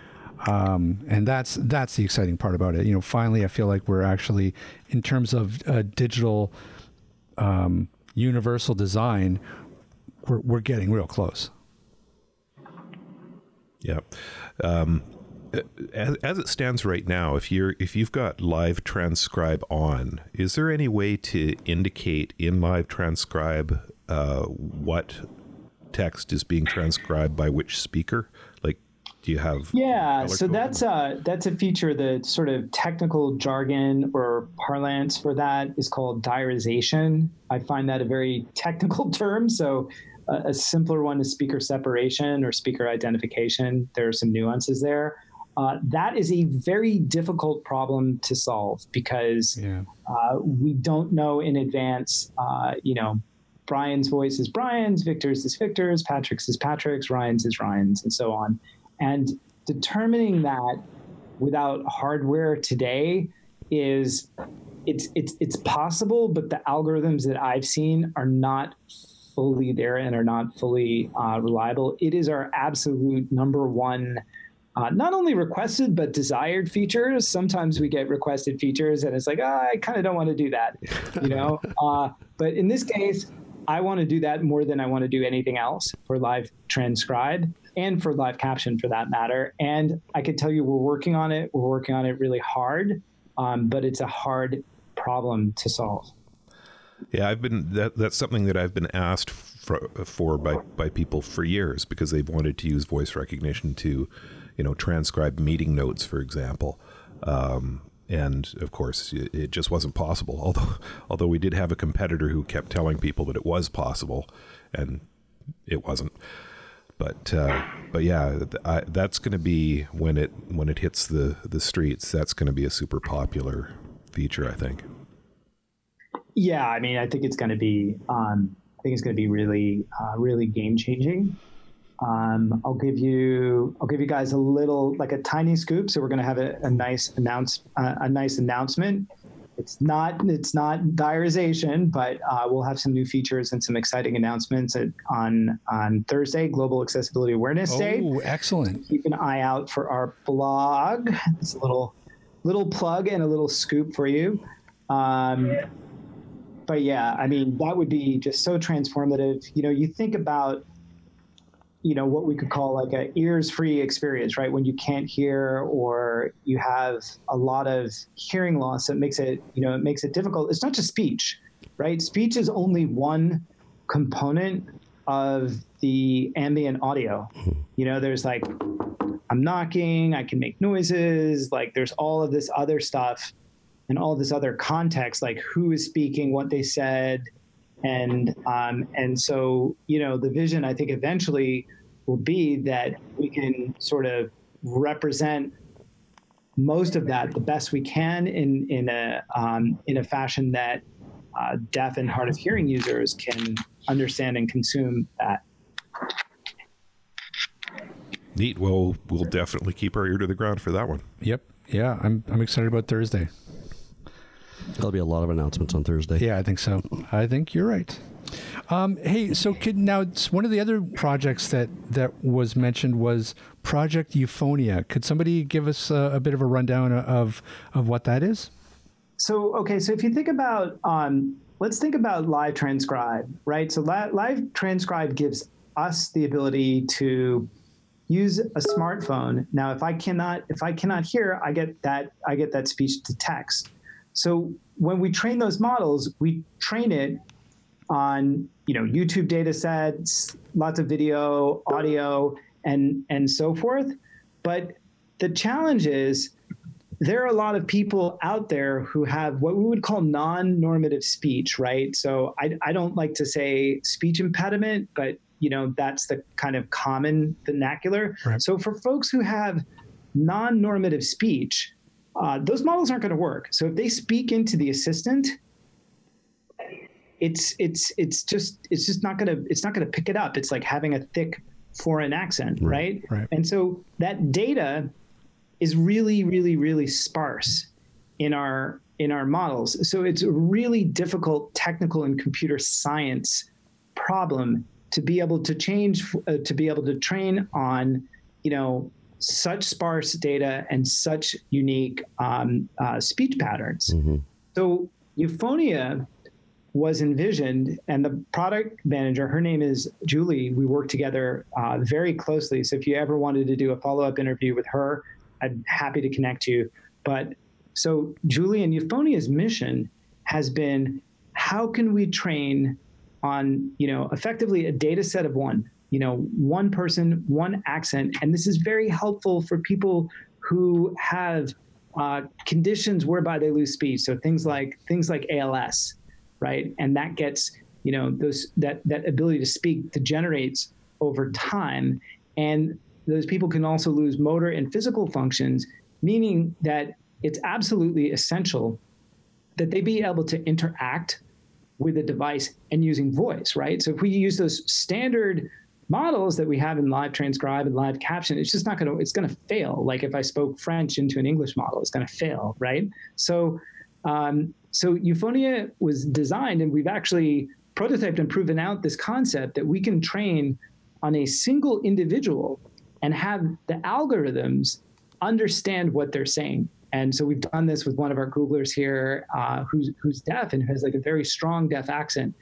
um, and that's that's the exciting part about it. You know, finally, I feel like we're actually, in terms of uh, digital um, universal design, we're we're getting real close. Yeah. Um, as, as it stands right now, if you're if you've got live transcribe on, is there any way to indicate in live transcribe uh, what text is being transcribed by which speaker? Like, do you have? Yeah, so that's a that's a feature. The sort of technical jargon or parlance for that is called diarization. I find that a very technical term. So a simpler one is speaker separation or speaker identification. There are some nuances there. Uh, that is a very difficult problem to solve because Yeah. uh, we don't know in advance. Uh, you know, Brian's voice is Brian's, Victor's is Victor's, Patrick's is Patrick's, Ryan's is Ryan's, and so on. And determining that without hardware today is it's it's it's possible, but the algorithms that I've seen are not fully there and are not fully uh, reliable. It is our absolute number one. Uh, not only requested but desired features. Sometimes we get requested features, and it's like, oh, I kind of don't want to do that, you know. uh, but in this case, I want to do that more than I want to do anything else for live transcribe and for live caption for that matter. And I can tell you, we're working on it. We're working on it really hard, um, but it's a hard problem to solve. Yeah, I've been that. That's something that I've been asked for, for by by people for years because they've wanted to use voice recognition to, you know, transcribe meeting notes, for example. Um, and of course, it, it just wasn't possible. Although, although we did have a competitor who kept telling people that it was possible, and it wasn't. But uh, but yeah, I, that's going to be when it when it hits the the streets. That's going to be a super popular feature, I think. Yeah, I mean, I think it's going to be. Um, I think it's going to be really, uh, really game changing. Um, I'll give you, I'll give you guys a little, like a tiny scoop. So we're going to have a, a nice announce, uh, a nice announcement. It's not, it's not diarization, but uh, we'll have some new features and some exciting announcements at, on on Thursday, Global Accessibility Awareness Day Oh, excellent! keep an eye out for our blog. It's a little little plug and a little scoop for you. Um, but yeah, I mean that would be just so transformative. You know, you think about you know what we could call like a ears free experience right? When you can't hear or you have a lot of hearing loss that makes it you know it makes it difficult. It's not just speech right? Speech is only one component of the ambient audio. You know there's like i'm knocking i can make noises like there's all of this other stuff and all this other context like who is speaking what they said and um, and so you know the vision I think eventually will be that we can sort of represent most of that the best we can in in a um, in a fashion that uh, deaf and hard of hearing users can understand and consume that. Neat. Well, we'll definitely keep our ear to the ground for that one. Yep, yeah, I'm I'm excited about Thursday. There'll be a lot of announcements on Thursday. Yeah, I think so. I think you're right. Um, hey, so could now it's one of the other projects that that was mentioned was Project Euphonia. Could somebody give us a, a bit of a rundown of of what that is? So okay, so if you think about um, let's think about live transcribe, right? So li- live transcribe gives us the ability to use a smartphone. Now, if I cannot if I cannot hear, I get that I get that speech to text. So when we train those models, we train it on you know YouTube data sets, lots of video, audio, and and so forth. But the challenge is there are a lot of people out there who have what we would call non-normative speech, right? So I, I don't like to say speech impediment, but you know that's the kind of common vernacular. Right. So for folks who have non-normative speech, uh, those models aren't going to work. So if they speak into the assistant, it's it's it's just it's just not gonna it's not gonna pick it up. It's like having a thick foreign accent, right? right. And so that data is really really really sparse in our in our models. So it's a really difficult technical and computer science problem to be able to change, uh, to be able to train on, you know, such sparse data and such unique um, uh, speech patterns. Mm-hmm. So Euphonia was envisioned, and the product manager, her name is Julie. We work together uh, very closely. So if you ever wanted to do a follow up interview with her, I'm happy to connect you. But so Julie and Euphonia's mission has been how can we train on you know effectively a data set of one you know one person one accent. And this is very helpful for people who have uh, conditions whereby they lose speech. So things like things like als right? And that gets you know those that that ability to speak degenerates over time. And those people can also lose motor and physical functions meaning that it's absolutely essential that they be able to interact with a device and using voice right? So if we use those standard models that we have in live transcribe and live caption it's just not going to it's going to fail. Like if i spoke french into an english model it's going to fail right? So um, so euphonia was designed and we've actually prototyped and proven out this concept that we can train on a single individual and have the algorithms understand what they're saying. And so we've done this with one of our googlers here uh, who's who's deaf and has like a very strong deaf accent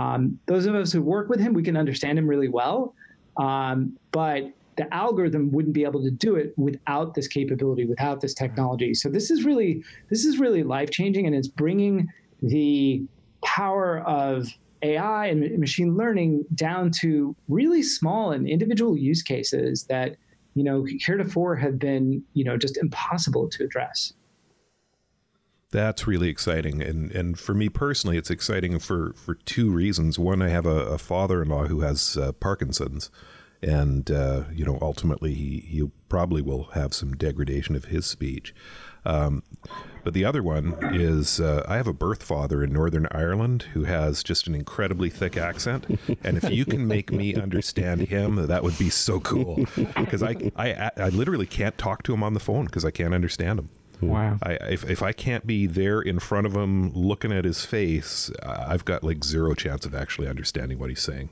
um, those of us who work with him, we can understand him really well. Um, but the algorithm wouldn't be able to do it without this capability, without this technology. So this is really this is really life changing, and it's bringing the power of AI and machine learning down to really small and individual use cases that you know heretofore have been you know just impossible to address. That's really exciting, and and for me personally, it's exciting for for two reasons. One, I have a, a father-in-law who has uh, Parkinson's, and uh, you know, ultimately, he he probably will have some degradation of his speech. Um, but the other one is uh, I have a birth father in Northern Ireland who has just an incredibly thick accent, and if you can make me understand him, that would be so cool. Because I, I I literally can't talk to him on the phone because I can't understand him. Hmm. Wow. I, if, if I can't be there in front of him looking at his face, I've got like zero chance of actually understanding what he's saying.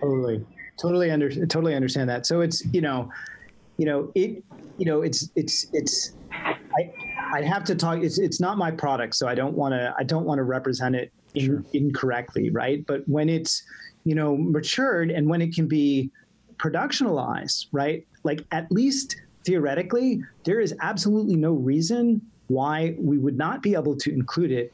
Totally. Totally under totally understand that. So it's, you know, you know, it you know, it's it's it's I I'd have to talk it's it's not my product, so I don't want to I don't want to represent it in, sure. incorrectly, right? But when it's, you know, matured and when it can be productionalized, right? Like at least theoretically, there is absolutely no reason why we would not be able to include it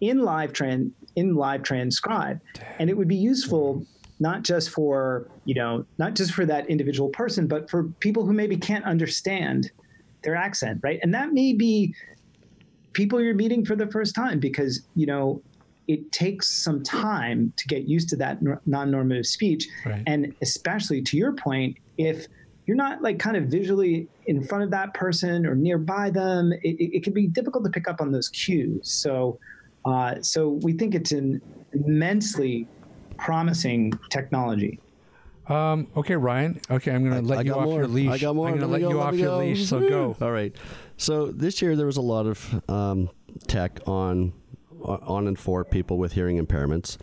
in live trend in live transcribe, and it would be useful not just for you know not just for that individual person, but for people who maybe can't understand their accent, right? And that may be people you're meeting for the first time because you know it takes some time to get used to that non-normative speech right. and especially to your point if you're not like kind of visually in front of that person or nearby them, it, it, it can be difficult to pick up on those cues. So, uh, so we think it's an immensely promising technology. Um, okay, Ryan. Okay, I'm going to let you off more. your leash. I got more. I'm going to let, let you off your go. leash. So go. All right. So this year there was a lot of um, tech on on and for people with hearing impairments.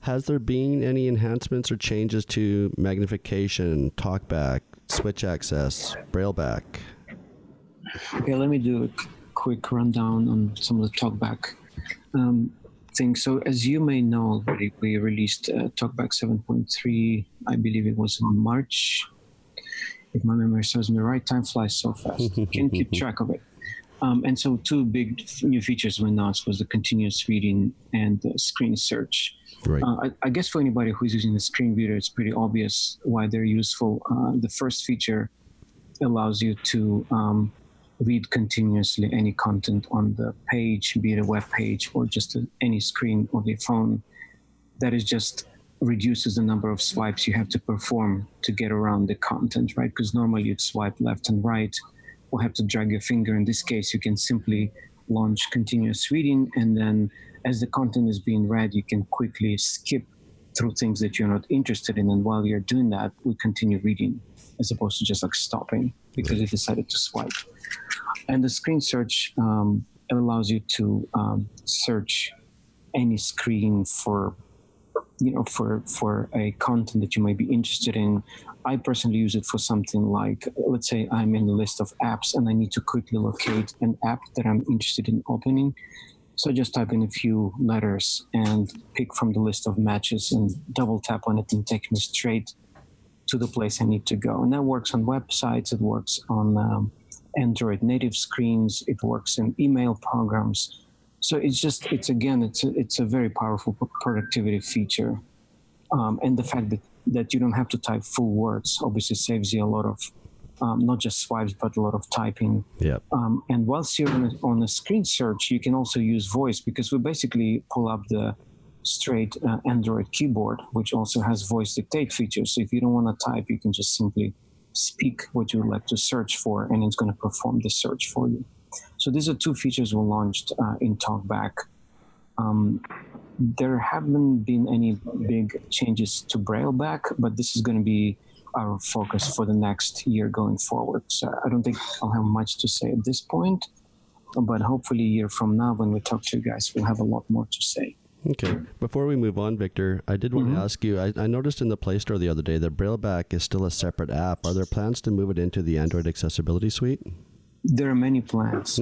Has there been any enhancements or changes to magnification, talkback, switch access, brailleback? Okay, let me do a quick rundown on some of the talkback um, things. So, as you may know already, we released uh, Talkback 7.3, I believe it was in March. If my memory serves me right, time flies so fast. You Can't keep track of it. Um, and so, two big new features we announced was the continuous reading and the screen search. Right. Uh, I, I, guess for anybody who's using the screen reader, it's pretty obvious why they're useful. Uh, the first feature allows you to um, read continuously any content on the page, be it a web page or just a, any screen of your phone. That is just reduces the number of swipes you have to perform to get around the content, right? Because normally you'd swipe left and right or have to drag your finger. In this case, you can simply launch continuous reading and then as the content is being read, you can quickly skip through things that you're not interested in. And while you're doing that, we continue reading as opposed to just like stopping because you decided to swipe. And the screen search um, allows you to um, search any screen for you know for for a content that you might be interested in i personally use it for something like let's say i'm in a list of apps and i need to quickly locate an app that i'm interested in opening so I just type in a few letters and pick from the list of matches and double tap on it and take me straight to the place I need to go. And that works on websites, it works on um, Android native screens, it works in email programs. So it's just, it's again, it's a, it's a very powerful productivity feature. Um, and the fact that, that you don't have to type full words obviously saves you a lot of um, not just swipes, but a lot of typing. Yeah. Um, and whilst you're on a, on a, screen search, you can also use voice because we basically pull up the straight uh, Android keyboard, which also has voice dictate features. So if you don't want to type, you can just simply speak what you would like to search for, and it's going to perform the search for you. So these are two features we launched uh, in TalkBack. Um, there haven't been any big changes to Brailleback, but this is going to be our focus for the next year going forward. So I don't think I'll have much to say at this point, but hopefully a year from now, when we talk to you guys, we'll have a lot more to say. Okay. Before we move on, Victor, I did want mm-hmm. to ask you. I, I, noticed in the Play Store the other day that Brailleback is still a separate app. Are there plans to move it into the Android Accessibility Suite? There are many plans.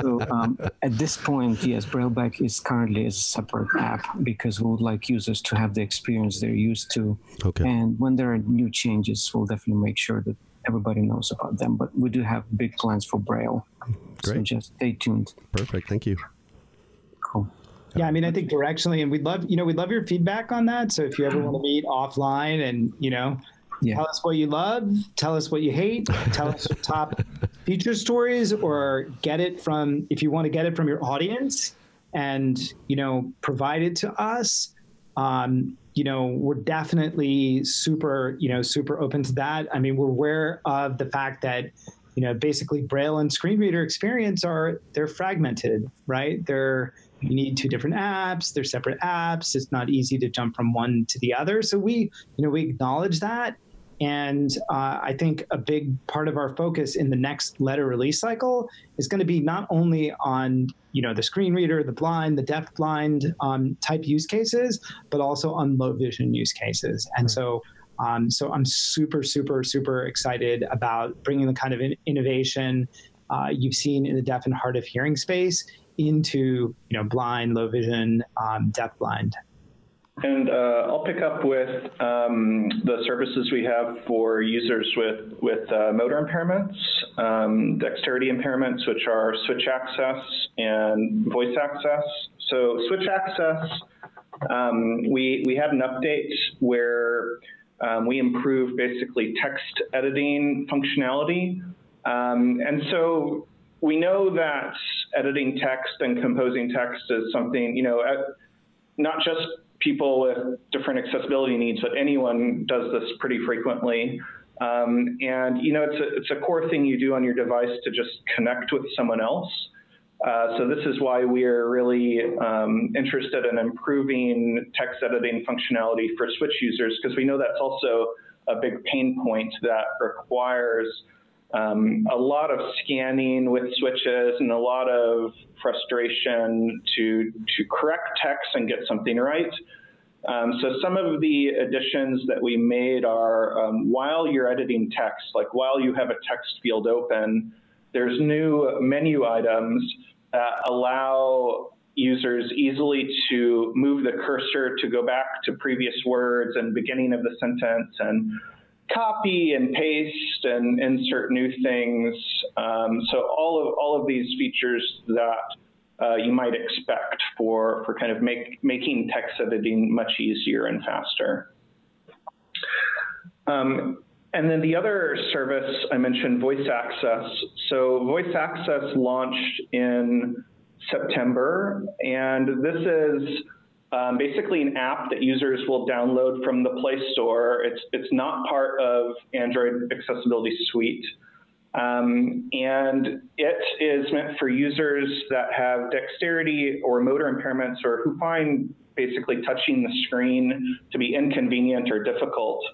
so um, at this point, yes, Brailleback is currently a separate app because we would like users to have the experience they're used to. Okay. And when there are new changes, we'll definitely make sure that everybody knows about them. But we do have big plans for Braille. Great. So just stay tuned. Perfect. Thank you. Cool. Yeah, I mean, I think directionally, and we'd love, you know, we'd love your feedback on that. So if you ever want to meet offline and, you know, yeah. Tell us what you love. Tell us what you hate. Tell us your top feature stories, or get it from if you want to get it from your audience, and you know provide it to us. Um, you know, we're definitely super, you know, super open to that. I mean, we're aware of the fact that you know basically braille and screen reader experience are they're fragmented right they're you need two different apps they're separate apps it's not easy to jump from one to the other so we you know we acknowledge that and uh, I think a big part of our focus in the next letter release cycle is going to be not only on you know the screen reader, the blind, the deaf blind um, type use cases, but also on low vision use cases. And so, um, so I'm super, super, super excited about bringing the kind of in- innovation uh, you've seen in the deaf and hard of hearing space into you know blind, low vision, um, deaf blind and uh, I'll pick up with um, the services we have for users with, with uh, motor impairments, um, dexterity impairments, which are switch access and voice access. So switch access, um, we, we had an update where um, we improved basically text editing functionality. Um, and so we know that editing text and composing text is something, you know, not just people with different accessibility needs, but anyone does this pretty frequently. Um, and you know, it's a, it's a core thing you do on your device to just connect with someone else. Uh, so this is why we are really um, interested in improving text editing functionality for Switch users because we know that's also a big pain point that requires um, a lot of scanning with switches and a lot of frustration to to correct text and get something right. Um, so some of the additions that we made are um, while you're editing text, like while you have a text field open, there's new menu items that allow users easily to move the cursor to go back to previous words and beginning of the sentence and copy and paste and insert new things. Um, so all of all of these features that uh, you might expect for for kind of make, making text editing much easier and faster. Um, and then the other service I mentioned, Voice Access. So Voice Access launched in September, and this is um, basically an app that users will download from the Play Store. It's, it's not part of Android Accessibility Suite. Um, and it is meant for users that have dexterity or motor impairments or who find basically touching the screen to be inconvenient or difficult.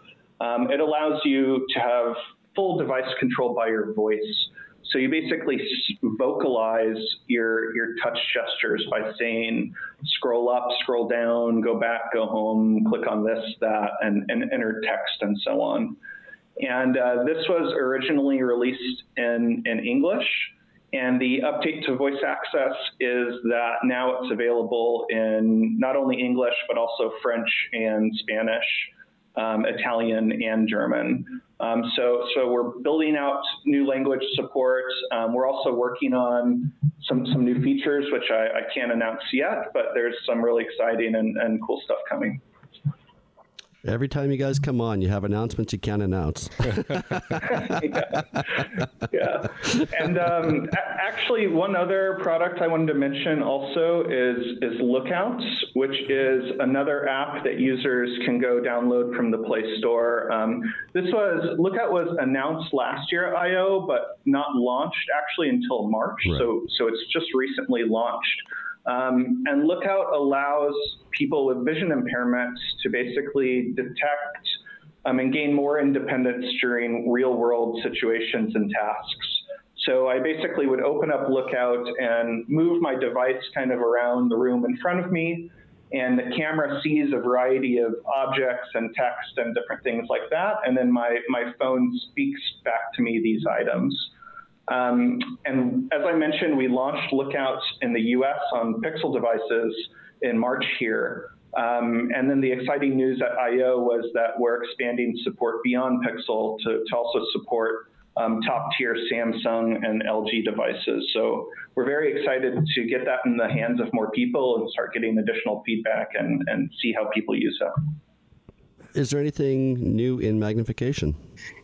Um, it allows you to have full device control by your voice. So you basically vocalize your your touch gestures by saying scroll up, scroll down, go back, go home, click on this, that, and, and enter text and so on. And uh, this was originally released in, in English. And the update to voice access is that now it's available in not only English, but also French and Spanish, um, Italian, and German. Um, so, so we're building out new language support. Um, we're also working on some, some new features, which I, I can't announce yet, but there's some really exciting and, and cool stuff coming. Every time you guys come on, you have announcements you can't announce. yeah. yeah. And um, a- actually, one other product I wanted to mention also is is Lookouts, which is another app that users can go download from the Play Store. Um, this was Lookout was announced last year at I/O, but not launched actually until March. Right. So so it's just recently launched. Um, and Lookout allows people with vision impairments to basically detect um, and gain more independence during real world situations and tasks. So I basically would open up Lookout and move my device kind of around the room in front of me. And the camera sees a variety of objects and text and different things like that. And then my, my phone speaks back to me these items. Um, and as I mentioned, we launched Lookouts in the US on Pixel devices in March here. Um, and then the exciting news at I/O was that we're expanding support beyond Pixel to, to also support um, top tier Samsung and LG devices. So we're very excited to get that in the hands of more people and start getting additional feedback and, and see how people use it. Is there anything new in magnification?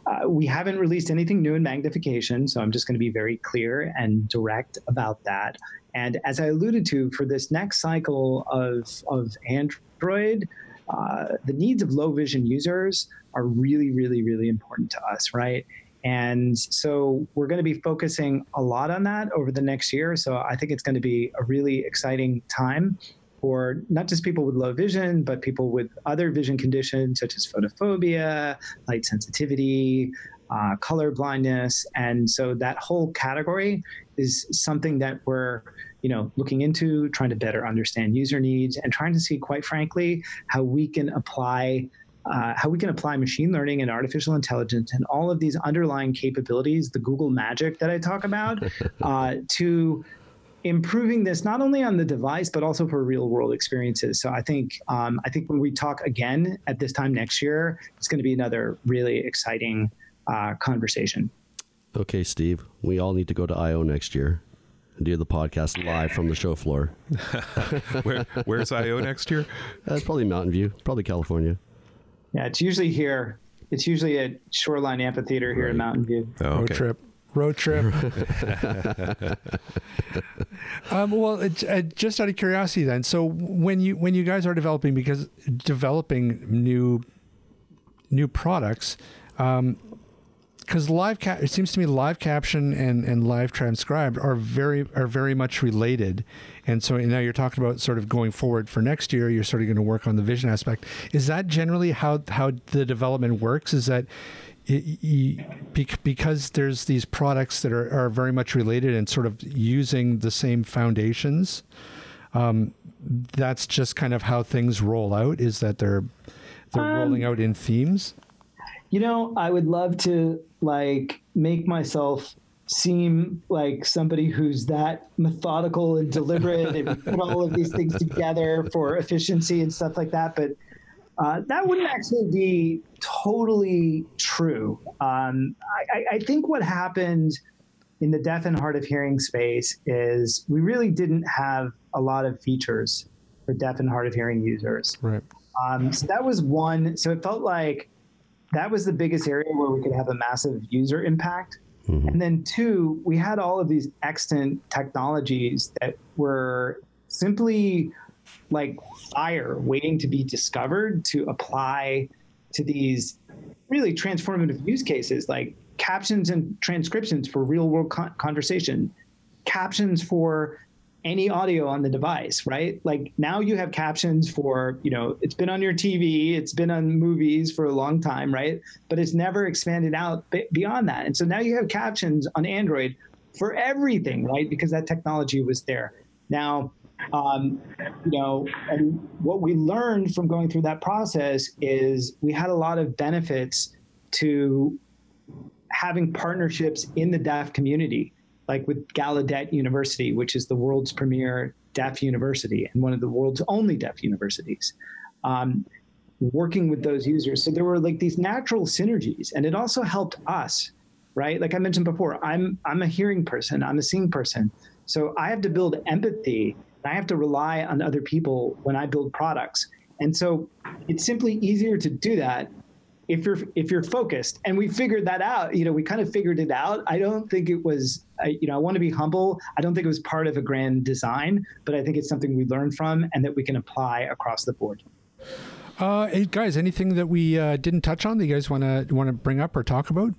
Uh, we haven't released anything new in magnification, so I'm just going to be very clear and direct about that. And as I alluded to, for this next cycle of, of Android, uh, the needs of low vision users are really, really, really important to us, right? And so we're going to be focusing a lot on that over the next year. So I think it's going to be a really exciting time for not just people with low vision, but people with other vision conditions such as photophobia, light sensitivity, uh, color blindness, and so that whole category is something that we're you know looking into, trying to better understand user needs, and trying to see, quite frankly, how we can apply. Uh, how we can apply machine learning and artificial intelligence and all of these underlying capabilities, the Google magic that I talk about, uh, to improving this not only on the device but also for real world experiences. So I think um, I think when we talk again at this time next year, it's going to be another really exciting uh, conversation. Okay, Steve, we all need to go to I/O next year and do the podcast live from the show floor. Where, where's I/O next year? That's probably Mountain View, probably California. Yeah, it's usually here. It's usually at Shoreline Amphitheater here in Mountain View. Oh, Road trip. Road trip. um, well, it, uh, just out of curiosity, then, so when you when you guys are developing, because developing new new products, because live ca- it seems to me live caption and, and live transcribed are very are very much related, and so now you're talking about sort of going forward for next year. You're sort of going to work on the vision aspect. Is that generally how how the development works? Is that because there's these products that are, are very much related and sort of using the same foundations. Um, that's just kind of how things roll out. Is that they're they're rolling out in themes. You know, I would love to like make myself seem like somebody who's that methodical and deliberate and put all of these things together for efficiency and stuff like that. But uh, that wouldn't actually be totally true. Um, I, I think what happened in the deaf and hard of hearing space is we really didn't have a lot of features for deaf and hard of hearing users. Right. Um, so that was one. So it felt like that was the biggest area where we could have a massive user impact. And then two, we had all of these extant technologies that were simply like fire waiting to be discovered to apply to these really transformative use cases like captions and transcriptions for real world con- conversation, captions for any audio on the device, right? Like now you have captions for, you know, it's been on your TV, it's been on movies for a long time, right? But it's never expanded out b- beyond that. And so now you have captions on Android for everything, right? Because that technology was there. Now, um, you know, and what we learned from going through that process is we had a lot of benefits to having partnerships in the deaf community, like with Gallaudet University, which is the world's premier deaf university and one of the world's only deaf universities. Um, working with those users. So there were like these natural synergies, and it also helped us, right? Like I mentioned before, I'm I'm a hearing person, I'm a seeing person, so I have to build empathy. I have to rely on other people when I build products, and so it's simply easier to do that if you're if you're focused. And we figured that out. You know, we kind of figured it out. I don't think it was. I, you know, I want to be humble. I don't think it was part of a grand design, but I think it's something we learned from and that we can apply across the board. Uh, hey guys, anything that we uh, didn't touch on that you guys want to want to bring up or talk about?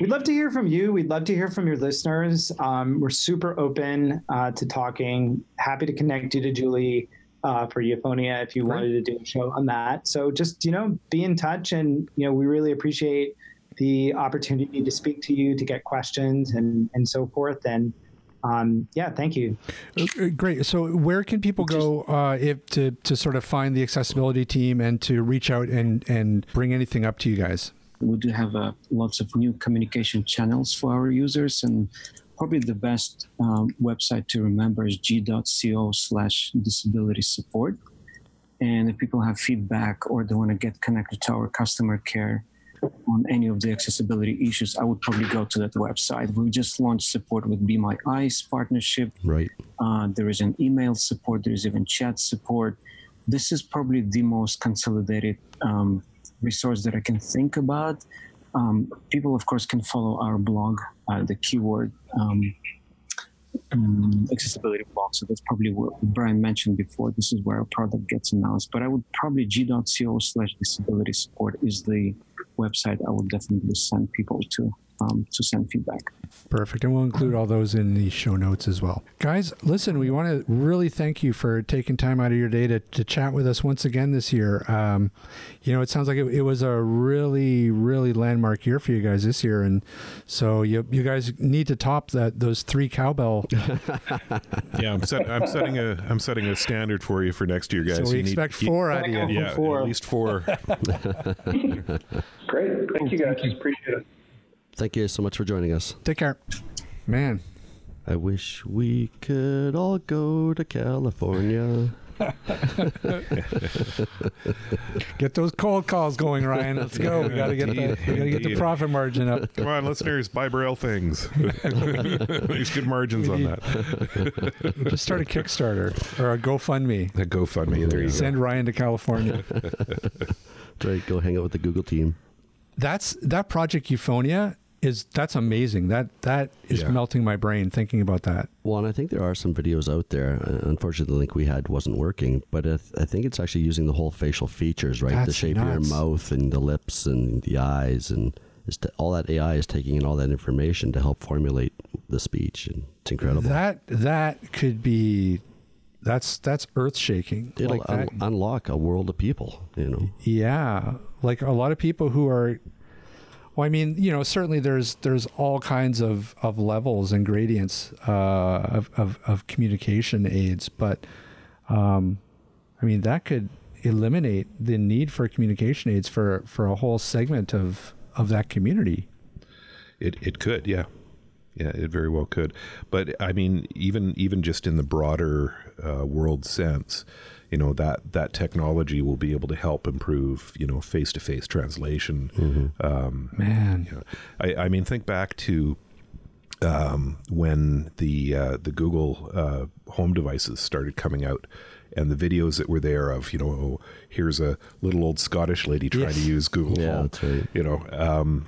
We'd love to hear from you. We'd love to hear from your listeners. Um, we're super open uh, to talking. Happy to connect you to Julie uh, for Euphonia if you Great. wanted to do a show on that. So just you know, be in touch, and you know, we really appreciate the opportunity to speak to you, to get questions, and and so forth. And um, yeah, thank you. Uh, Great. So, where can people go uh, if to to sort of find the accessibility team and to reach out and and bring anything up to you guys? We do have uh, lots of new communication channels for our users and probably the best um, website to remember is g.co slash disability support and if people have feedback or they want to get connected to our customer care on any of the accessibility issues i would probably go to that website we just launched support with be my eyes partnership Right. uh, there is an email support. There is even chat support. This is probably the most consolidated um, resource that I can think about. Um, people, of course, can follow our blog, uh, the keyword um, um, accessibility blog. So that's probably what Brian mentioned before. This is where our product gets announced. But I would probably g.co slash disability support is the website I will definitely send people to um, to send feedback. Perfect. And we'll include all those in the show notes as well. Guys, listen, we want to really thank you for taking time out of your day to, to chat with us once again this year. Um, you know, it sounds like it, it was a really, really landmark year for you guys this year. And so you, you guys need to top that those three cowbell. Yeah, I'm, set, I'm setting a I'm setting a standard for you for next year, guys. so we You need- expect you- four out of you. Yeah, Four. at least four. Great. Thank you guys. Appreciate it. Thank you so much for joining us. Take care. Man, I wish we could all go to California. get those cold calls going, Ryan. Let's go. We got to get the, we got to get the profit margin up. Come on, listeners, buy Braille things. There's good margins on that. Just start a Kickstarter or a GoFundMe. That GoFundMe. There you go. Send Ryan to California. Right, go hang out with the Google team. that's that project Euphonia is that's amazing. That that is Yeah. melting my brain thinking about that. Well, and I think there are some videos out there. Uh, Unfortunately, the link we had wasn't working, but I, th- I think it's actually using the whole facial features, right? the That's shape of your mouth and the lips and the eyes, and t- all that AI is taking in all that information to help formulate the speech, and it's incredible. That that could be that's that's earth shaking. It'll Like un- unlock a world of people, you know. yeah, like a lot of people who are. Well, I mean, you know, certainly there's there's all kinds of, of levels and gradients uh, of, of of communication aids, but um, I mean that could eliminate the need for communication aids for for a whole segment of of that community. It it could, yeah, yeah, it very well could. But I mean, even even just in the broader uh, world sense, you know that that technology will be able to help improve, you know, face to face translation. Um, Man, you know, I, I mean, think back to um, when the uh, the Google uh, home devices started coming out, and the videos that were there of you know, oh, here's a little old Scottish lady trying Yes. to use Google Yeah, Home. that's right. You know, um,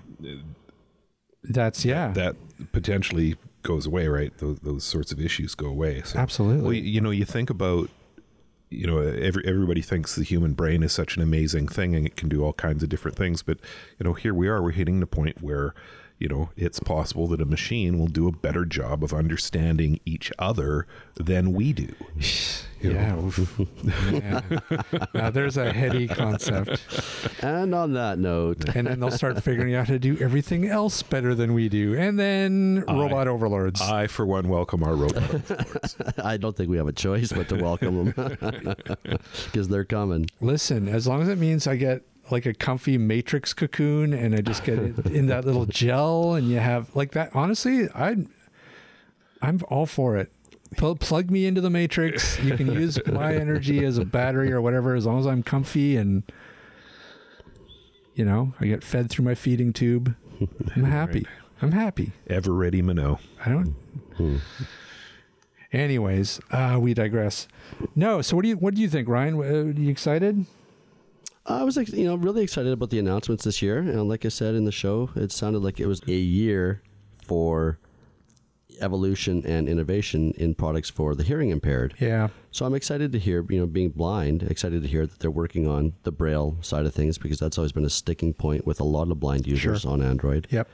that's yeah. that potentially goes away, right? Those, those sorts of issues go away. So, Absolutely. well, you know, you think about, you know, every, everybody thinks the human brain is such an amazing thing and it can do all kinds of different things. But, you know, here we are, we're hitting the point where, you know, it's possible that a machine will do a better job of understanding each other than we do. Yeah. Now there's a heady concept. And on that note, And then they'll start figuring out how to do everything else better than we do. And then I- robot overlords. I, for one, welcome our robot. Overlords. I don't think we have a choice but to welcome them because they're coming. Listen, as long as it means I get like a comfy matrix cocoon and I just get it in that little gel and you have like that honestly, I I'm all for it. Pl- plug me into the matrix. You can use my energy as a battery or whatever as long as I'm comfy and you know, I get fed through my feeding tube. I'm happy. I'm happy. Ever ready, Mineault. I don't. Anyways, uh, we digress. No, so what do you what do you think, Ryan? Uh, Are you excited? I was, ex- you know, really excited about the announcements this year, and like I said in the show, it sounded like it was a year for evolution and innovation in products for the hearing impaired. Yeah. So I'm excited to hear, you know, being blind, excited to hear that they're working on the braille side of things because that's always been a sticking point with a lot of blind users Sure. on Android. Yep.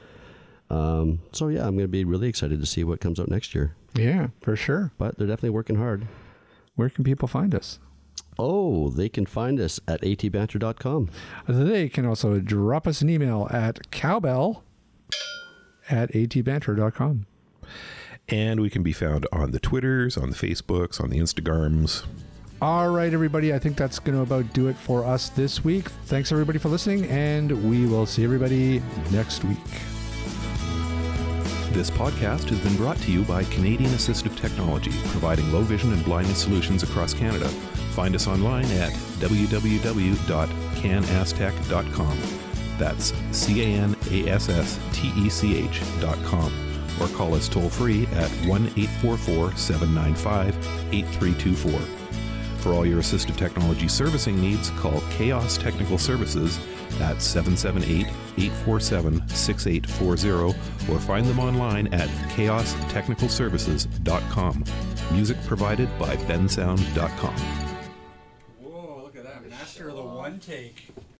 Um, so yeah, I'm going to be really excited to see what comes out next year. Yeah, for sure. But they're definitely working hard. Where can people find us? Oh, they can find us at atbanter.com. They can also drop us an email at cowbell at atbanter.com. And we can be found on the Twitters, on the Facebooks, on the Instagrams. All right, everybody. I think that's going to about do it for us this week. Thanks, everybody, for listening, and we will see everybody next week. This podcast has been brought to you by Canadian Assistive Technology, providing low vision and blindness solutions across Canada. Find us online at www.canasstech.com. That's C A N A S S T E C H.com. Or call us toll free at 1 844 795 8324. For all your assistive technology servicing needs, call Chaos Technical Services at 778 847 6840 or find them online at chaostechnicalservices.com. Music provided by bensound.com. Whoa, look at that. Master of the one take.